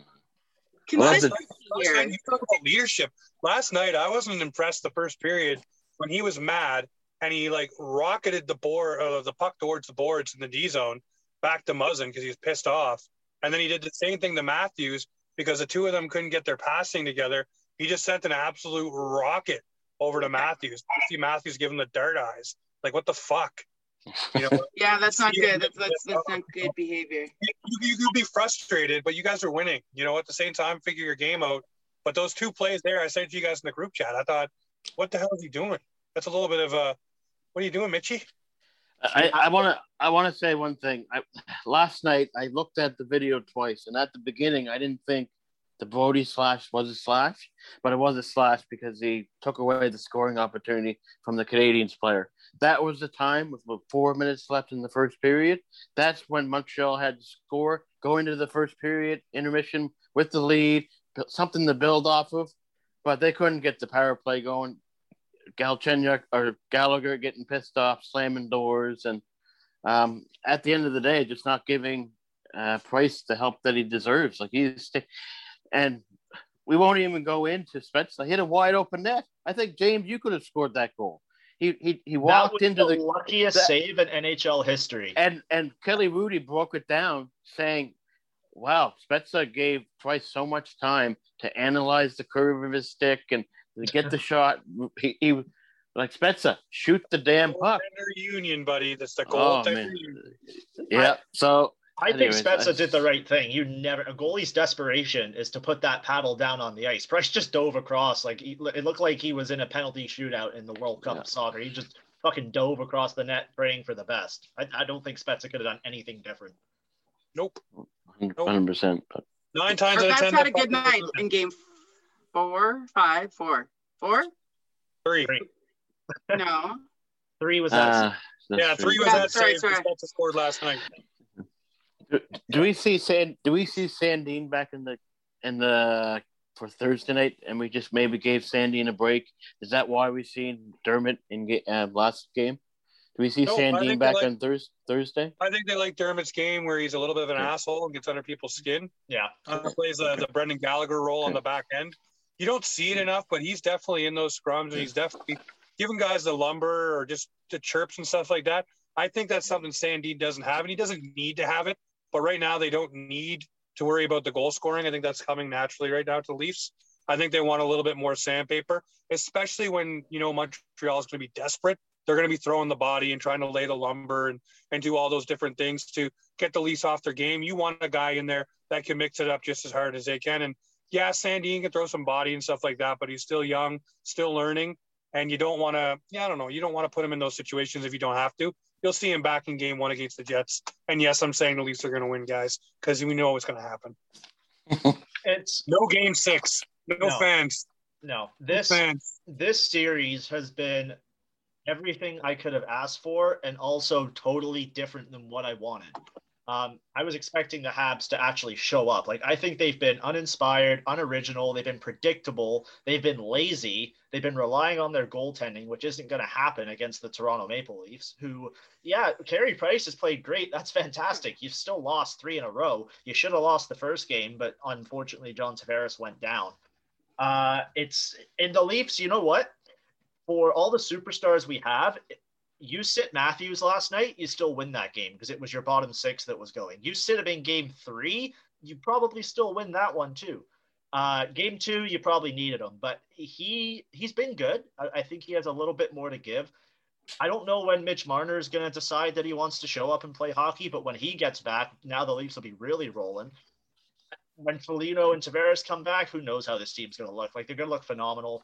[SPEAKER 1] consistency well, here. You talk about leadership. Last night, I wasn't impressed the first period when he was mad and he like rocketed the board, uh, the puck towards the boards in the D zone back to Muzzin because he was pissed off. And then he did the same thing to Matthews because the two of them couldn't get their passing together. He just sent an absolute rocket over to Matthews. see Matthews give him the dirt eyes. Like, what the fuck?
[SPEAKER 3] You know, yeah, that's not good. That's, that's, that's not good behavior.
[SPEAKER 1] You, you could be frustrated, but you guys are winning. You know, at the same time, figure your game out. But those two plays there, I sent you guys in the group chat. I thought, what the hell is he doing? That's a little bit of a, what are you doing, Mitchy?
[SPEAKER 4] I want to I want to say one thing. I, last night I looked at the video twice, and at the beginning I didn't think the Brodie slash was a slash, but it was a slash because he took away the scoring opportunity from the Canadiens player. That was the time with four minutes left in the first period. That's when Montreal had to score, go into the first period, intermission with the lead, something to build off of, but they couldn't get the power play going. Galchenyuk or Gallagher getting pissed off, slamming doors, and um, at the end of the day, just not giving uh, Price the help that he deserves. Like he's, and we won't even go into Spezza. Hit a wide open net. I think James, you could have scored that goal. He he, he walked into the,
[SPEAKER 2] the luckiest that, save in NHL history.
[SPEAKER 4] And and Kelly Hrudey broke it down, saying, "Wow, Spezza gave twice so much time to analyze the curve of his stick and to get the shot. He, he like Spezza, shoot the damn puck.
[SPEAKER 1] Union, buddy. That's the goal. Oh,
[SPEAKER 4] yeah. So
[SPEAKER 2] I anyways, think Spezza did the right thing. You never a goalie's desperation is to put that paddle down on the ice. Price just dove across like he, it looked like he was in a penalty shootout in the World Cup yeah. soccer. He just fucking dove across the net, praying for the best. I, I don't think Spezza could have done anything different.
[SPEAKER 1] Nope.
[SPEAKER 4] Hundred percent. But...
[SPEAKER 1] Nine times out of ten.
[SPEAKER 3] had a good night in game four, five, four, four,
[SPEAKER 1] three.
[SPEAKER 2] three.
[SPEAKER 3] No.
[SPEAKER 2] three was that. Uh,
[SPEAKER 1] yeah, three was that sorry, save. Sorry. scored last night.
[SPEAKER 4] Do, do we see Sand? Do we see Sandin back in the in the for Thursday night, and we just maybe gave Sandin a break? Is that why we seen Dermott in uh, last game? Do we see no, Sandin back like, on thurs- Thursday?
[SPEAKER 1] I think they like Dermott's game where he's a little bit of an yeah. asshole and gets under people's skin.
[SPEAKER 2] Yeah.
[SPEAKER 1] Uh, plays uh, the Brendan Gallagher role on the back end. you don't see it enough, but he's definitely in those scrums and he's definitely giving guys the lumber or just the chirps and stuff like that. I think that's something Sandin doesn't have, and he doesn't need to have it. But right now, they don't need to worry about the goal scoring. I think that's coming naturally right now to the Leafs. I think they want a little bit more sandpaper, especially when you know Montreal is going to be desperate. They're going to be throwing the body and trying to lay the lumber and and do all those different things to get the Leafs off their game. You want a guy in there that can mix it up just as hard as they can. And yeah, Sandin can throw some body and stuff like that, but he's still young, still learning, and you don't want to. Yeah, I don't know. You don't want to put him in those situations if you don't have to you'll see him back in game one against the Jets. And yes, I'm saying the Leafs are going to win, guys, because we know what's going to happen.
[SPEAKER 2] it's
[SPEAKER 1] no game six, no, no fans.
[SPEAKER 2] No, this no fans. this series has been everything I could have asked for, and also totally different than what I wanted. Um, I was expecting the Habs to actually show up. Like I think they've been uninspired, unoriginal. They've been predictable. They've been lazy. They've been relying on their goaltending, which isn't going to happen against the Toronto Maple Leafs. Who, yeah, Carey Price has played great. That's fantastic. You've still lost three in a row. You should have lost the first game, but unfortunately, John Tavares went down. Uh, it's in the Leafs. You know what? For all the superstars we have, you sit Matthews last night, you still win that game because it was your bottom six that was going. You sit him in game three, you probably still win that one too. Uh, game two, you probably needed him, but he he's been good. I, I think he has a little bit more to give. I don't know when Mitch Marner is going to decide that he wants to show up and play hockey, but when he gets back, now the Leafs will be really rolling. When Foligno and Tavares come back, who knows how this team's going to look? Like they're going to look phenomenal.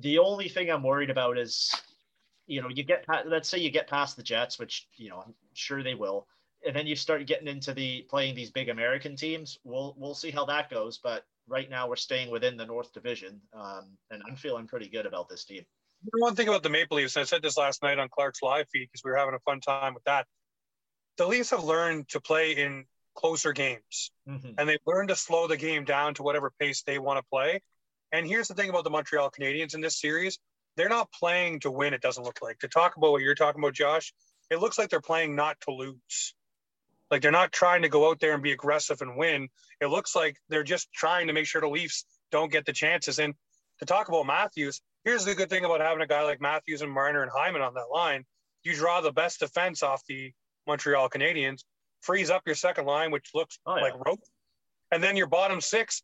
[SPEAKER 2] The only thing I'm worried about is you know, you get let's say you get past the Jets, which you know I'm sure they will, and then you start getting into the playing these big American teams. We'll we'll see how that goes, but right now we're staying within the North Division, um, and I'm feeling pretty good about this team.
[SPEAKER 1] One thing about the Maple Leafs, I said this last night on Clark's live feed because we were having a fun time with that. The Leafs have learned to play in closer games, mm-hmm. and they've learned to slow the game down to whatever pace they want to play. And here's the thing about the Montreal Canadiens in this series: they're not playing to win. It doesn't look like to talk about what you're talking about, Josh. It looks like they're playing not to lose. Like they're not trying to go out there and be aggressive and win. It looks like they're just trying to make sure the Leafs don't get the chances. And to talk about Matthews, here's the good thing about having a guy like Matthews and Marner and Hyman on that line. You draw the best defense off the Montreal Canadiens, frees up your second line, which looks oh, yeah. like rope. And then your bottom six,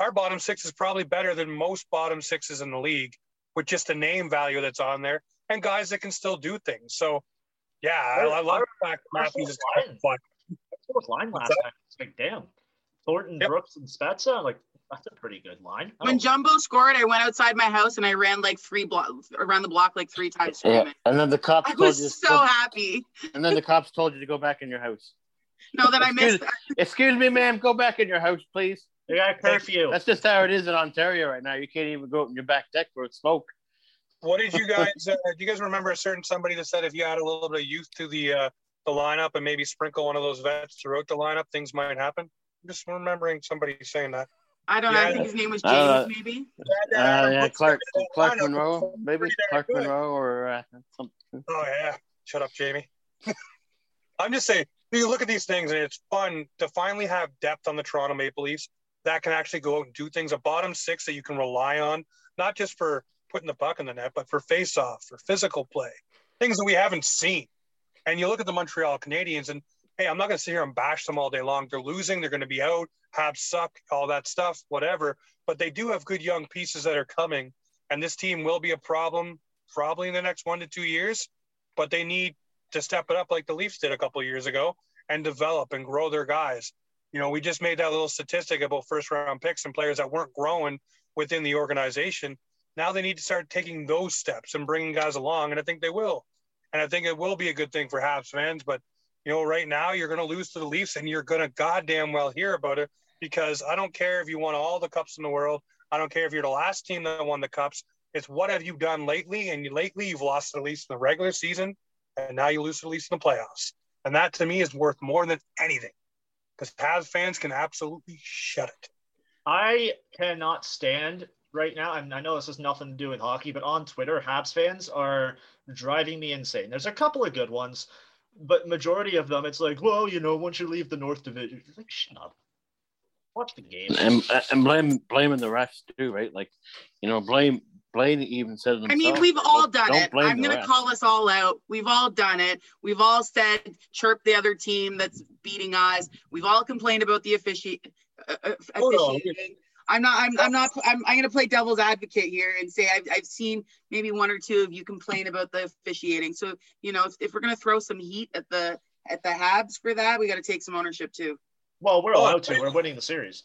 [SPEAKER 1] our bottom six is probably better than most bottom sixes in the league with just a name value that's on there and guys that can still do things. So, yeah, I, I love the fact Matthews is fun.
[SPEAKER 2] Fourth line last night. It's like, damn, Thornton, yep. Brooks, and Spezza. Like, that's a pretty good line.
[SPEAKER 3] When Jumbo scored, I went outside my house and I ran like three blocks around the block like three times.
[SPEAKER 4] Yeah, and then the cops.
[SPEAKER 3] I was so
[SPEAKER 4] to,
[SPEAKER 3] happy.
[SPEAKER 4] And then the cops told you to go back in your house.
[SPEAKER 3] No, that I missed.
[SPEAKER 4] Excuse me, ma'am. Go back in your house, please.
[SPEAKER 2] They got curfew.
[SPEAKER 4] That's just how it is in Ontario right now. You can't even go up in your back deck for smoke.
[SPEAKER 1] What did you guys? Uh, do you guys remember a certain somebody that said if you add a little bit of youth to the uh, the lineup and maybe sprinkle one of those vets throughout the lineup, things might happen? I'm just remembering somebody saying that.
[SPEAKER 3] I don't yeah. know. I think his name was James, uh, maybe.
[SPEAKER 4] Yeah, uh, yeah Clark Clark Monroe, maybe Clark Monroe or uh, something.
[SPEAKER 1] Oh yeah, shut up, Jamie. I'm just saying, you look at these things and it's fun to finally have depth on the Toronto Maple Leafs that can actually go out and do things. A bottom six that you can rely on, not just for putting the puck in the net, but for face off, for physical play, things that we haven't seen. And you look at the Montreal Canadiens, and hey, I'm not going to sit here and bash them all day long. They're losing, they're going to be out, Habs suck, all that stuff, whatever. But they do have good young pieces that are coming, and this team will be a problem probably in the next one to two years. But they need to step it up like the Leafs did a couple years ago and develop and grow their guys. You know, we just made that little statistic about first round picks and players that weren't growing within the organization. Now they need to start taking those steps and bringing guys along, and I think they will. And I think it will be a good thing for Habs fans. But you know, right now you're going to lose to the Leafs, and you're going to goddamn well hear about it because I don't care if you won all the cups in the world. I don't care if you're the last team that won the cups. It's what have you done lately? And lately you've lost to the Leafs in the regular season, and now you lose to the Leafs in the playoffs. And that to me is worth more than anything because Habs fans can absolutely shut it.
[SPEAKER 2] I cannot stand right now, and I know this has nothing to do with hockey, but on Twitter, Habs fans are driving me insane. There's a couple of good ones, but majority of them, it's like, well, you know, once you leave the North Division, it's like, shut up. Watch the game.
[SPEAKER 4] and and blame blaming the refs too, right? Like, you know, blame Blaine even said it himself.
[SPEAKER 3] I mean, we've all
[SPEAKER 4] Don't-
[SPEAKER 3] done
[SPEAKER 4] don't
[SPEAKER 3] it. I'm going to call us all out. We've all done it. We've all said chirp the other team that's beating us. We've all complained about the offici- uh, uh,
[SPEAKER 1] Hold on.
[SPEAKER 3] officiating. I'm not. I'm. I'm not. I'm. I'm going to play devil's advocate here and say I've. I've seen maybe one or two of you complain about the officiating. So you know, if, if we're going to throw some heat at the at the Habs for that, we got to take some ownership too.
[SPEAKER 2] Well, we're allowed to. We're winning the series.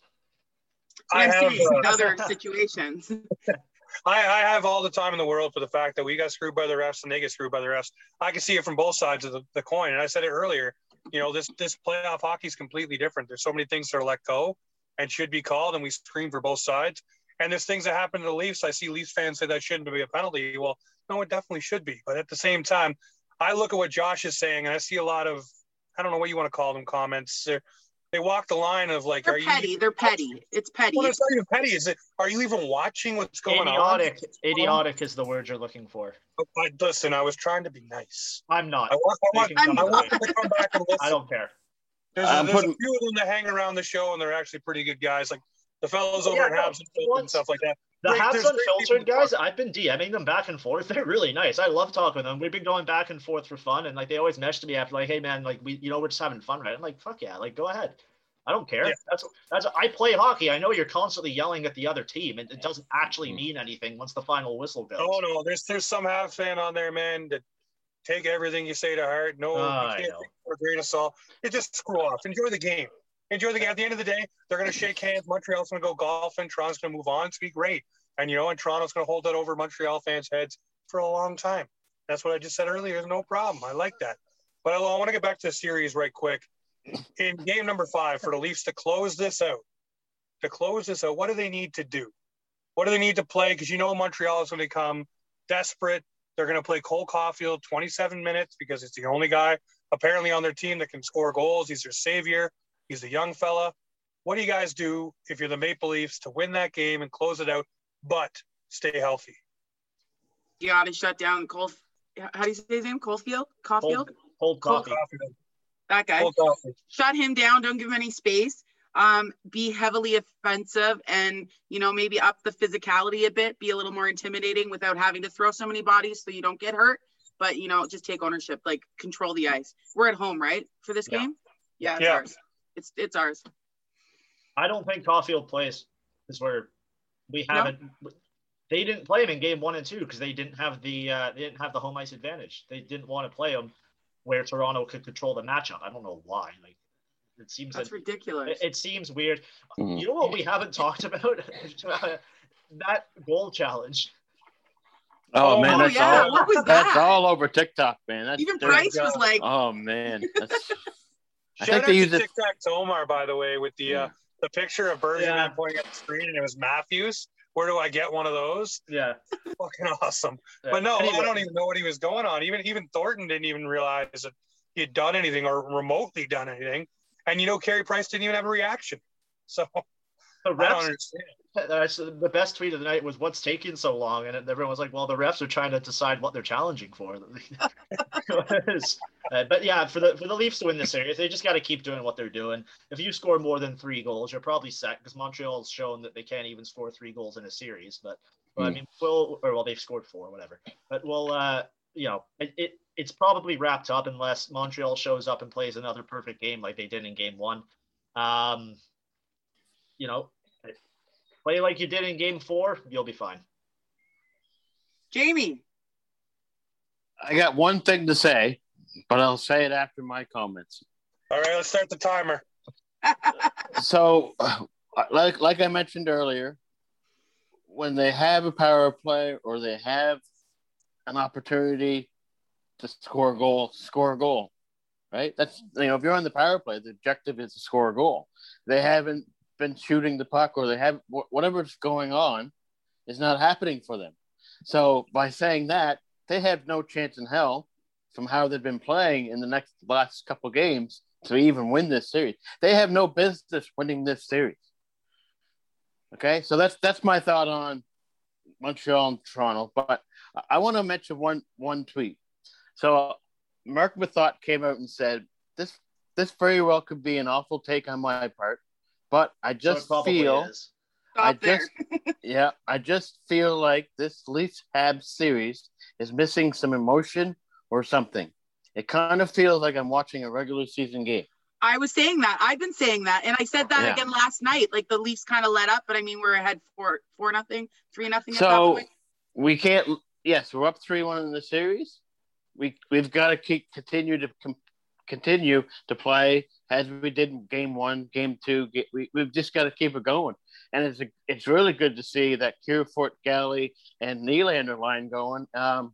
[SPEAKER 1] I
[SPEAKER 3] I'm
[SPEAKER 1] have,
[SPEAKER 3] serious in
[SPEAKER 1] uh,
[SPEAKER 3] other situations.
[SPEAKER 1] I, I have all the time in the world for the fact that we got screwed by the refs and they get screwed by the refs. I can see it from both sides of the, the coin. And I said it earlier, you know, this this playoff hockey is completely different. There's so many things that are let go and should be called, and we scream for both sides. And there's things that happen to the Leafs. I see Leafs fans say that shouldn't be a penalty. Well, no, it definitely should be. But at the same time, I look at what Josh is saying, and I see a lot of, I don't know what you want to call them, comments. They're, they walk the line of like,
[SPEAKER 3] They're
[SPEAKER 1] are you?
[SPEAKER 3] petty. They're petty. It's petty.
[SPEAKER 1] Well, it's not even petty. Is it? Are you even watching what's going on?
[SPEAKER 2] idiotic. Idiotic um, is the word you're looking for.
[SPEAKER 1] I, listen, I was trying to be nice.
[SPEAKER 2] I'm not.
[SPEAKER 1] I want, I want,
[SPEAKER 2] You can
[SPEAKER 1] I
[SPEAKER 2] come
[SPEAKER 1] want
[SPEAKER 2] to
[SPEAKER 1] them to come back and listen.
[SPEAKER 2] I don't care.
[SPEAKER 1] There's, a,
[SPEAKER 4] I'm
[SPEAKER 1] there's
[SPEAKER 4] putting-
[SPEAKER 1] a few of them that hang around the show, and they're actually pretty good guys. Like the fellows over
[SPEAKER 2] Yeah,
[SPEAKER 1] at
[SPEAKER 2] no,
[SPEAKER 1] Habs and Filth and stuff like that.
[SPEAKER 2] The
[SPEAKER 1] Great-
[SPEAKER 2] Habs
[SPEAKER 1] there's
[SPEAKER 2] Unfiltered guys, I've been DMing them back and forth. They're really nice. I love talking with them. We've been going back and forth for fun, and like they always message me after, like, "Hey man, like we, you know, we're just having fun, right?" I'm like, "Fuck yeah, like go ahead." I don't care.
[SPEAKER 1] Yeah.
[SPEAKER 2] That's that's. I play hockey. I know you're constantly yelling at the other team, and it doesn't actually
[SPEAKER 1] Mm.
[SPEAKER 2] mean anything once the final whistle goes.
[SPEAKER 1] Oh no, there's there's some Habs fan on there, man, that take everything you say to heart. No,
[SPEAKER 2] oh, I
[SPEAKER 1] you can't it for a grain of salt. You just screw off. Enjoy the game. Enjoy the game. At the end of the day, they're gonna shake hands. Montreal's gonna go golfing. Toronto's gonna move on. It's gonna be great. And you know, and Toronto's gonna hold that over Montreal fans' heads for a long time. That's what I just said earlier. There's no problem. I like that. But I, I want to get back to the series right quick. In game number five, for the Leafs to close this out, to close this out, what do they need to do? What do they need to play? Because you know Montreal is going to come desperate. They're going to play Cole Caufield 27 minutes because it's the only guy apparently on their team that can score goals. He's their savior. He's a young fella. What do you guys do if you're the Maple Leafs to win that game and close it out, but stay healthy?
[SPEAKER 3] You got to shut down Cole. How do you say his name? Colefield? Caufield?
[SPEAKER 2] Hold, hold
[SPEAKER 3] Cole.
[SPEAKER 1] Caufield.
[SPEAKER 3] That guy.
[SPEAKER 1] Cole Caufield.
[SPEAKER 3] shut him down. Don't give him any space. Um, be heavily offensive and you know maybe up the physicality a bit. Be a little more intimidating without having to throw so many bodies so you don't get hurt. But you know, just take ownership. Like control the ice. We're at home, right, for this
[SPEAKER 2] Yeah.
[SPEAKER 3] game? Yeah, it's
[SPEAKER 1] Yeah.
[SPEAKER 3] ours. It's it's ours.
[SPEAKER 2] I don't think Caufield plays. Is where we haven't. They didn't play him in game one and two because they didn't have the uh, they didn't have the home ice advantage. They didn't want to play him where Toronto could control the matchup. I don't know why. Like it seems
[SPEAKER 3] That's
[SPEAKER 2] that
[SPEAKER 3] ridiculous.
[SPEAKER 2] it, it seems weird.
[SPEAKER 4] Mhm.
[SPEAKER 2] You know what we haven't talked about? that goal challenge.
[SPEAKER 4] Oh,
[SPEAKER 1] Oh,
[SPEAKER 4] man, that's
[SPEAKER 3] yeah,
[SPEAKER 4] all.
[SPEAKER 3] what was
[SPEAKER 4] That's
[SPEAKER 3] that?
[SPEAKER 4] all over TikTok, man. That's
[SPEAKER 3] Even
[SPEAKER 4] dirty.
[SPEAKER 3] Price was like,
[SPEAKER 4] Oh man, that's, I
[SPEAKER 1] Shout
[SPEAKER 4] think they
[SPEAKER 1] to
[SPEAKER 4] use it.
[SPEAKER 1] Tic Tac Tomar, by the way, with the uh, the picture of Bergevin
[SPEAKER 2] Yeah.
[SPEAKER 1] pointing at the screen, and it was Matthews. Where do I get one of those?
[SPEAKER 2] Yeah.
[SPEAKER 1] Fucking awesome.
[SPEAKER 2] yeah.
[SPEAKER 1] But no,
[SPEAKER 2] Anyway,
[SPEAKER 1] I don't even know what he was going on. Even even Thornton didn't even realize that he had done anything or remotely done anything. And you know, Carey Price didn't even have a reaction. So
[SPEAKER 2] the
[SPEAKER 1] I don't
[SPEAKER 2] refs.
[SPEAKER 1] understand.
[SPEAKER 2] The best tweet of the night was what's taking so long, and everyone was like, "Well, the refs are trying to decide what they're challenging for." Uh, but yeah, for the for the Leafs to win this series, they just got to keep doing what they're doing. If you score more than three goals, you're probably set because Montreal's shown that they can't even score three goals in a series. But, but I
[SPEAKER 4] Hmm.
[SPEAKER 2] mean, we'll or well, they've scored four, whatever. But we'll, uh, you know, it, it it's probably wrapped up unless Montreal shows up and plays another perfect game like they did in Game One. Um, you know, play like you did in Game Four, you'll be fine.
[SPEAKER 3] Jamie,
[SPEAKER 4] I got one thing to say, but I'll say it after my comments.
[SPEAKER 1] All right, let's start the timer.
[SPEAKER 4] So, like like I mentioned earlier, when they have a power play or they have an opportunity to score a goal, score a goal, right? That's you know, if you're on the power play, the objective is to score a goal. They haven't been shooting the puck, or they have whatever's going on is not happening for them. So by saying that, they have no chance in hell from how they've been playing in the next last couple games to even win this series. They have no business winning this series. Okay, so that's that's my thought on Montreal and Toronto. But I- want to mention one one tweet. So Mark Mathot came out and said this this very well could be an awful take on my part, but I just
[SPEAKER 2] so
[SPEAKER 4] feel
[SPEAKER 2] is.
[SPEAKER 4] I just yeah, I just feel like this Leafs Habs series is missing some emotion or something. It kind of feels like I'm watching a regular season game.
[SPEAKER 3] I was saying that. I've been saying that, and I said that
[SPEAKER 4] Yeah.
[SPEAKER 3] again last night. Like the Leafs kind of let up, but I mean we're ahead four four nothing, three nothing. at that
[SPEAKER 4] So
[SPEAKER 3] point.
[SPEAKER 4] we can't. Yes, we're up three one in the series. We we've got to keep continue to com- continue to play as we did in game one, game two. Ga- we we've just got to keep it going, and it's a, it's really good to see that Kerfoot, Galley, and Nylander line going. Um,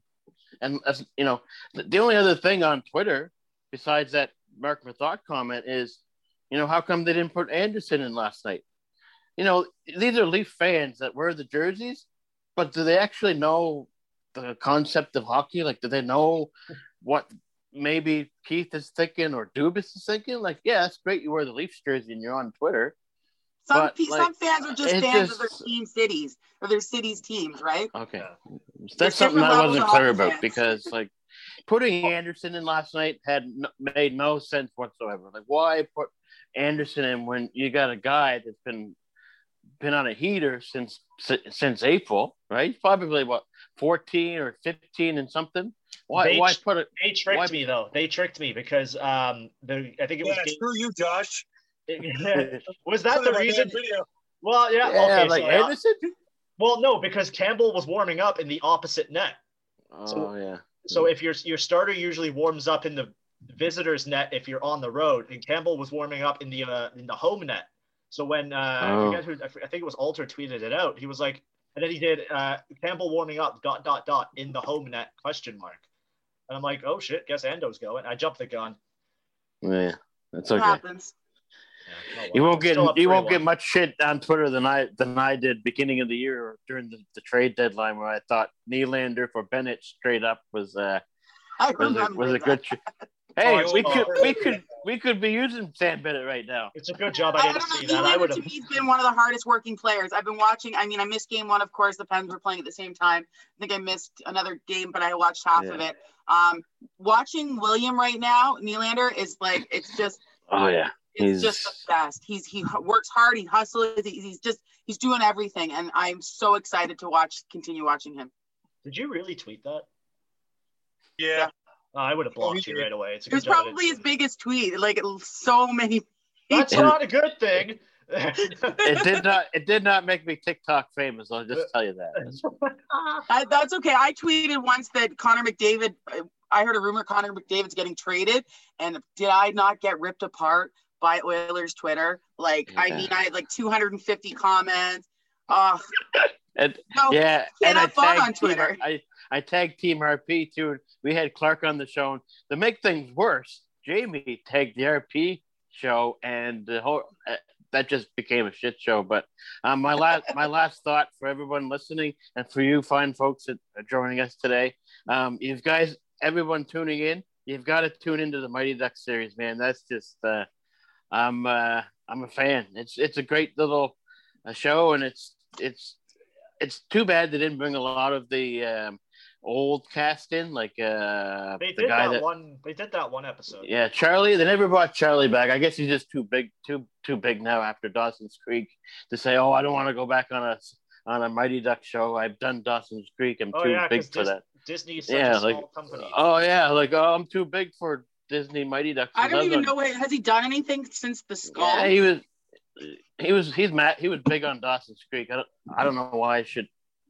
[SPEAKER 4] and as you know, the, the only other thing on Twitter besides that Mark Mathot comment is, you know, how come they didn't put Anderson in last night? You know, these are Leaf fans that wear the jerseys, but do they actually know the concept of hockey? Like, do they know what maybe Keefe is thinking or Dubas is thinking? Like, yeah, it's great you wear the Leafs jersey and you're on Twitter.
[SPEAKER 3] some
[SPEAKER 4] but,
[SPEAKER 3] pe-
[SPEAKER 4] like,
[SPEAKER 3] some fans are just fans of their team cities or their cities teams, right?
[SPEAKER 4] Okay, that's
[SPEAKER 3] There's
[SPEAKER 4] something I wasn't clear about
[SPEAKER 3] fans.
[SPEAKER 4] because like putting Anderson in last night had no, made no sense whatsoever. Like, why put Anderson in when you got a guy that's been been on a heater since since April, right? He's probably what fourteen or fifteen and something. Why
[SPEAKER 2] They-
[SPEAKER 4] why put it?
[SPEAKER 2] They tricked
[SPEAKER 4] Why-
[SPEAKER 2] me though. They tricked me because um the I think it was
[SPEAKER 1] Yeah, screw you, Josh.
[SPEAKER 2] game- was that the reason?
[SPEAKER 1] Video.
[SPEAKER 2] Well, yeah.
[SPEAKER 4] Yeah,
[SPEAKER 2] okay,
[SPEAKER 4] like
[SPEAKER 2] so,
[SPEAKER 4] Anderson.
[SPEAKER 2] well, no, because Campbell was warming up in the opposite net.
[SPEAKER 4] Oh yeah.
[SPEAKER 2] So if your your starter usually warms up in the visitors net if you're on the road, and Campbell was warming up in the uh, in the home net. So when uh,
[SPEAKER 4] Oh.
[SPEAKER 2] I forget who I f- I think it was Alter tweeted it out. He was like, and then he did uh, Campbell warming up dot dot dot in the home net question mark. And I'm like, oh shit, guess Ando's going. I jumped the gun.
[SPEAKER 4] Yeah, that's
[SPEAKER 3] It
[SPEAKER 4] okay.
[SPEAKER 3] happens.
[SPEAKER 2] Yeah, oh well.
[SPEAKER 4] You won't get
[SPEAKER 2] still up
[SPEAKER 4] you won't
[SPEAKER 2] 3-1.
[SPEAKER 4] get much shit on Twitter than I than I did beginning of the year or during the, the trade deadline where I thought Nylander for Bennett straight up was uh
[SPEAKER 3] I
[SPEAKER 4] was a, was a good. Tr- hey,
[SPEAKER 1] Oh,
[SPEAKER 4] we could we could we could be using Sam Bennett right now.
[SPEAKER 2] It's a good job I
[SPEAKER 3] I
[SPEAKER 2] didn't
[SPEAKER 3] don't
[SPEAKER 2] see
[SPEAKER 3] know.
[SPEAKER 2] that. I would
[SPEAKER 3] to
[SPEAKER 2] have.
[SPEAKER 3] me has been one of the hardest working players. I've been watching. I mean, I missed game one, of course. The Pens were playing at the same time. I think I missed another game, but I watched half of it. Um, watching William right now, Nylander is like it's just
[SPEAKER 4] Oh yeah,
[SPEAKER 3] it's
[SPEAKER 4] He's-
[SPEAKER 3] just the best. He's he works hard. He hustles. He's just he's doing everything, and I'm so excited to watch continue watching him.
[SPEAKER 2] Did you really tweet that?
[SPEAKER 1] Yeah.
[SPEAKER 2] Oh, I would have blocked you right away. It's a
[SPEAKER 3] It was
[SPEAKER 2] good job
[SPEAKER 3] probably
[SPEAKER 2] see
[SPEAKER 3] his
[SPEAKER 2] it.
[SPEAKER 3] biggest tweet. Like so many.
[SPEAKER 2] That's
[SPEAKER 4] And-
[SPEAKER 2] not a good thing.
[SPEAKER 4] it did not it did not make me TikTok famous. I'll just tell you that. That's-
[SPEAKER 3] I, that's okay. I tweeted once that Connor McDavid. Uh, I heard a rumor Connor McDavid's getting traded, and did I not get ripped apart by Oilers Twitter? Like, I mean, I had like 250 comments. Oh,
[SPEAKER 4] And
[SPEAKER 3] no,
[SPEAKER 4] yeah, and I
[SPEAKER 3] have fun
[SPEAKER 4] tagged
[SPEAKER 3] on
[SPEAKER 4] Team
[SPEAKER 3] Twitter.
[SPEAKER 4] R- I I tagged Team RP too. We had Clark on the show. And to make things worse, Jamie tagged the RP show, and the whole uh, that just became a shit show. But um, my last my last thought for everyone listening and for you fine folks that are joining us today, um, you guys, everyone tuning in, you've got to tune into the Mighty Ducks series, man. That's just uh, I'm uh, I'm a fan. It's it's a great little uh, show, and it's it's it's too bad they didn't bring a lot of the um, old cast in, like uh,
[SPEAKER 2] They
[SPEAKER 4] the
[SPEAKER 2] did
[SPEAKER 4] guy
[SPEAKER 2] that,
[SPEAKER 4] that,
[SPEAKER 2] one. They did that one episode.
[SPEAKER 4] yeah, Charlie. They never brought Charlie back. I guess he's just too big, too too big now after Dawson's Creek to say, oh, I don't want to go back on a on a Mighty Duck show. I've done Dawson's Creek. I'm
[SPEAKER 2] Oh
[SPEAKER 4] too
[SPEAKER 2] yeah,
[SPEAKER 4] big
[SPEAKER 2] because
[SPEAKER 4] for that.
[SPEAKER 2] Disney is such
[SPEAKER 4] Yeah,
[SPEAKER 2] a small
[SPEAKER 4] like,
[SPEAKER 2] company.
[SPEAKER 4] Oh yeah, like oh, I'm too big for Disney Mighty Ducks.
[SPEAKER 3] I don't even
[SPEAKER 4] on-
[SPEAKER 3] know. what- Has he done anything since the skull?
[SPEAKER 4] Yeah, he was. He was. He's mad. He was big on Dawson's Creek. I don't. I don't know why I should.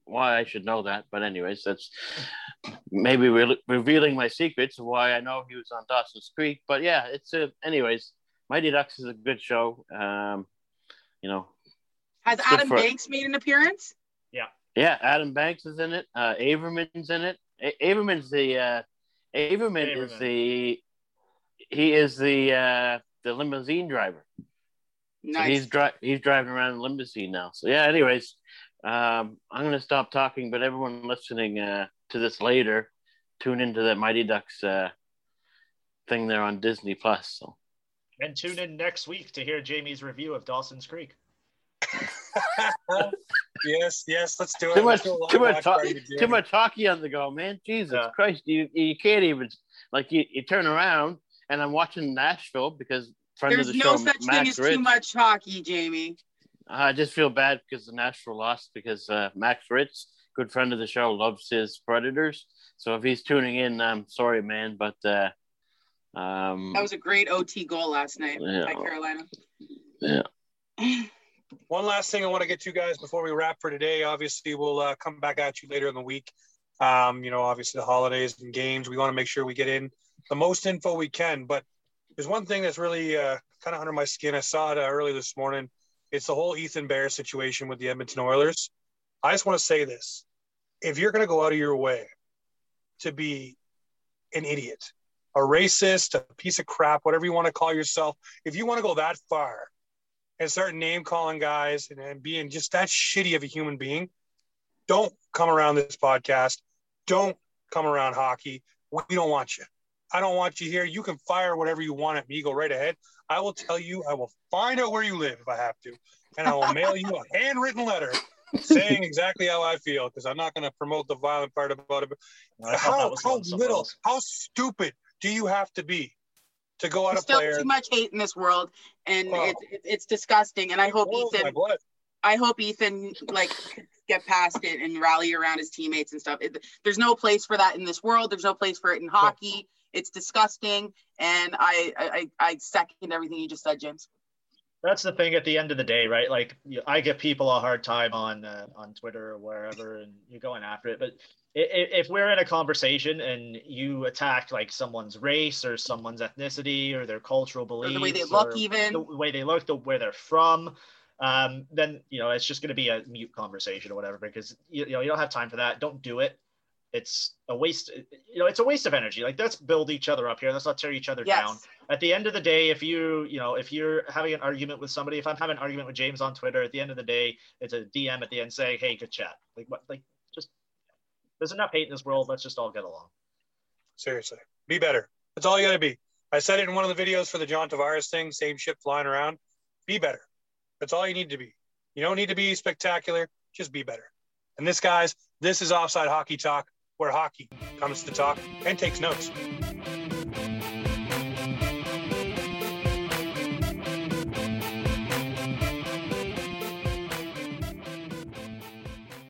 [SPEAKER 4] Why I should know that, but anyways, that's maybe re- revealing my secrets of why I know he was on Dawson's Creek. But yeah, it's a. Anyways, Mighty Ducks is a good show. Um, you know,
[SPEAKER 3] Has Adam
[SPEAKER 4] for-
[SPEAKER 3] Banks made an appearance?
[SPEAKER 4] yeah, yeah. Adam Banks is in it. Uh, Averman's in it. A- Averman's the. Uh, Averman is the. He is the uh, the limousine driver. So
[SPEAKER 3] Nice.
[SPEAKER 4] he's dri- he's driving around in limousine now. So yeah. Anyways, um, I'm gonna stop talking, but everyone listening uh, to this later, tune into that Mighty Ducks uh, thing there on Disney Plus. So
[SPEAKER 2] And tune in next week to hear Jamie's review of Dawson's Creek.
[SPEAKER 1] yes, yes, let's do it.
[SPEAKER 4] too much,
[SPEAKER 1] Let's do a live
[SPEAKER 4] too much,
[SPEAKER 1] watch
[SPEAKER 4] ho-
[SPEAKER 1] party with
[SPEAKER 4] too much hockey on the go, man. Jesus
[SPEAKER 2] Yeah.
[SPEAKER 4] Christ, you you can't even like you, you turn around and I'm watching Nashville because friend
[SPEAKER 3] There's
[SPEAKER 4] of the
[SPEAKER 3] no
[SPEAKER 4] show,
[SPEAKER 3] such
[SPEAKER 4] Max
[SPEAKER 3] thing as
[SPEAKER 4] Rich.
[SPEAKER 3] too much hockey, Jamie.
[SPEAKER 4] I just feel bad because the Nashville lost because uh, Max Ritz, good friend of the show, loves his Predators. So if he's tuning in, I'm sorry, man, but uh, um,
[SPEAKER 3] That was a great OT goal last night
[SPEAKER 4] Yeah.
[SPEAKER 3] by Carolina.
[SPEAKER 4] yeah.
[SPEAKER 1] One last thing I want to get to, you guys, before we wrap for today. Obviously, we'll uh, come back at you later in the week. Um, you know, obviously the holidays and games. We want to make sure we get in the most info we can. But there's one thing that's really uh, kind of under my skin. I saw it uh, early this morning. It's the whole Ethan Bear situation with the Edmonton Oilers. I just want to say this: if you're going to go out of your way to be an idiot, a racist, a piece of crap, whatever you want to call yourself, if you want to go that far and start name calling guys and, and being just that shitty of a human being, don't come around this podcast. Don't come around hockey. We don't want you. I don't want you here. You can fire whatever you want at me. Go right ahead. I will tell you, I will find out where you live if I have to. And I will mail you a handwritten letter saying exactly how I feel because I'm not going to promote the violent part about it.
[SPEAKER 2] I thought that
[SPEAKER 1] How, how little,
[SPEAKER 2] else.
[SPEAKER 1] how stupid do you have to be to go out
[SPEAKER 3] There's
[SPEAKER 1] a
[SPEAKER 3] still too much hate in this world, and
[SPEAKER 1] Oh.
[SPEAKER 3] it's it's it's disgusting. And I hope oh,
[SPEAKER 1] Boils my
[SPEAKER 3] Ethan. I hope Ethan like get past it and rally around his teammates and stuff. It, there's no place for that in this world. There's no place for it in hockey. It's disgusting, and I I, I second everything you just said, James.
[SPEAKER 2] That's the thing at the end of the day, right? Like I give people a hard time on uh, on Twitter or wherever, and you're going after it. But if we're in a conversation and you attack like someone's race or someone's ethnicity or their cultural beliefs, Or
[SPEAKER 3] the way they look, even
[SPEAKER 2] the way they look, the where they're from, um, then you know it's just going to be a mute conversation or whatever because you, you know you don't have time for that. Don't do it. It's a waste. You know, it's a waste of energy. Like let's build each other up here. Let's not tear each other down at the end of the day, if you, you know, if you're having an argument with somebody, if I'm having an argument with James on Twitter, at the end of the day, it's a DM at the end saying, "Hey, good chat." Like what? Like just there's enough hate in this world. Let's just all get along.
[SPEAKER 1] Seriously, be better. That's all you got to be. I said it in one of the videos for the John Tavares thing. Same shit flying around. Be better. That's all you need to be. You don't need to be spectacular. Just be better. And this, guys, this is Offside Hockey Talk, where hockey comes to talk and takes notes.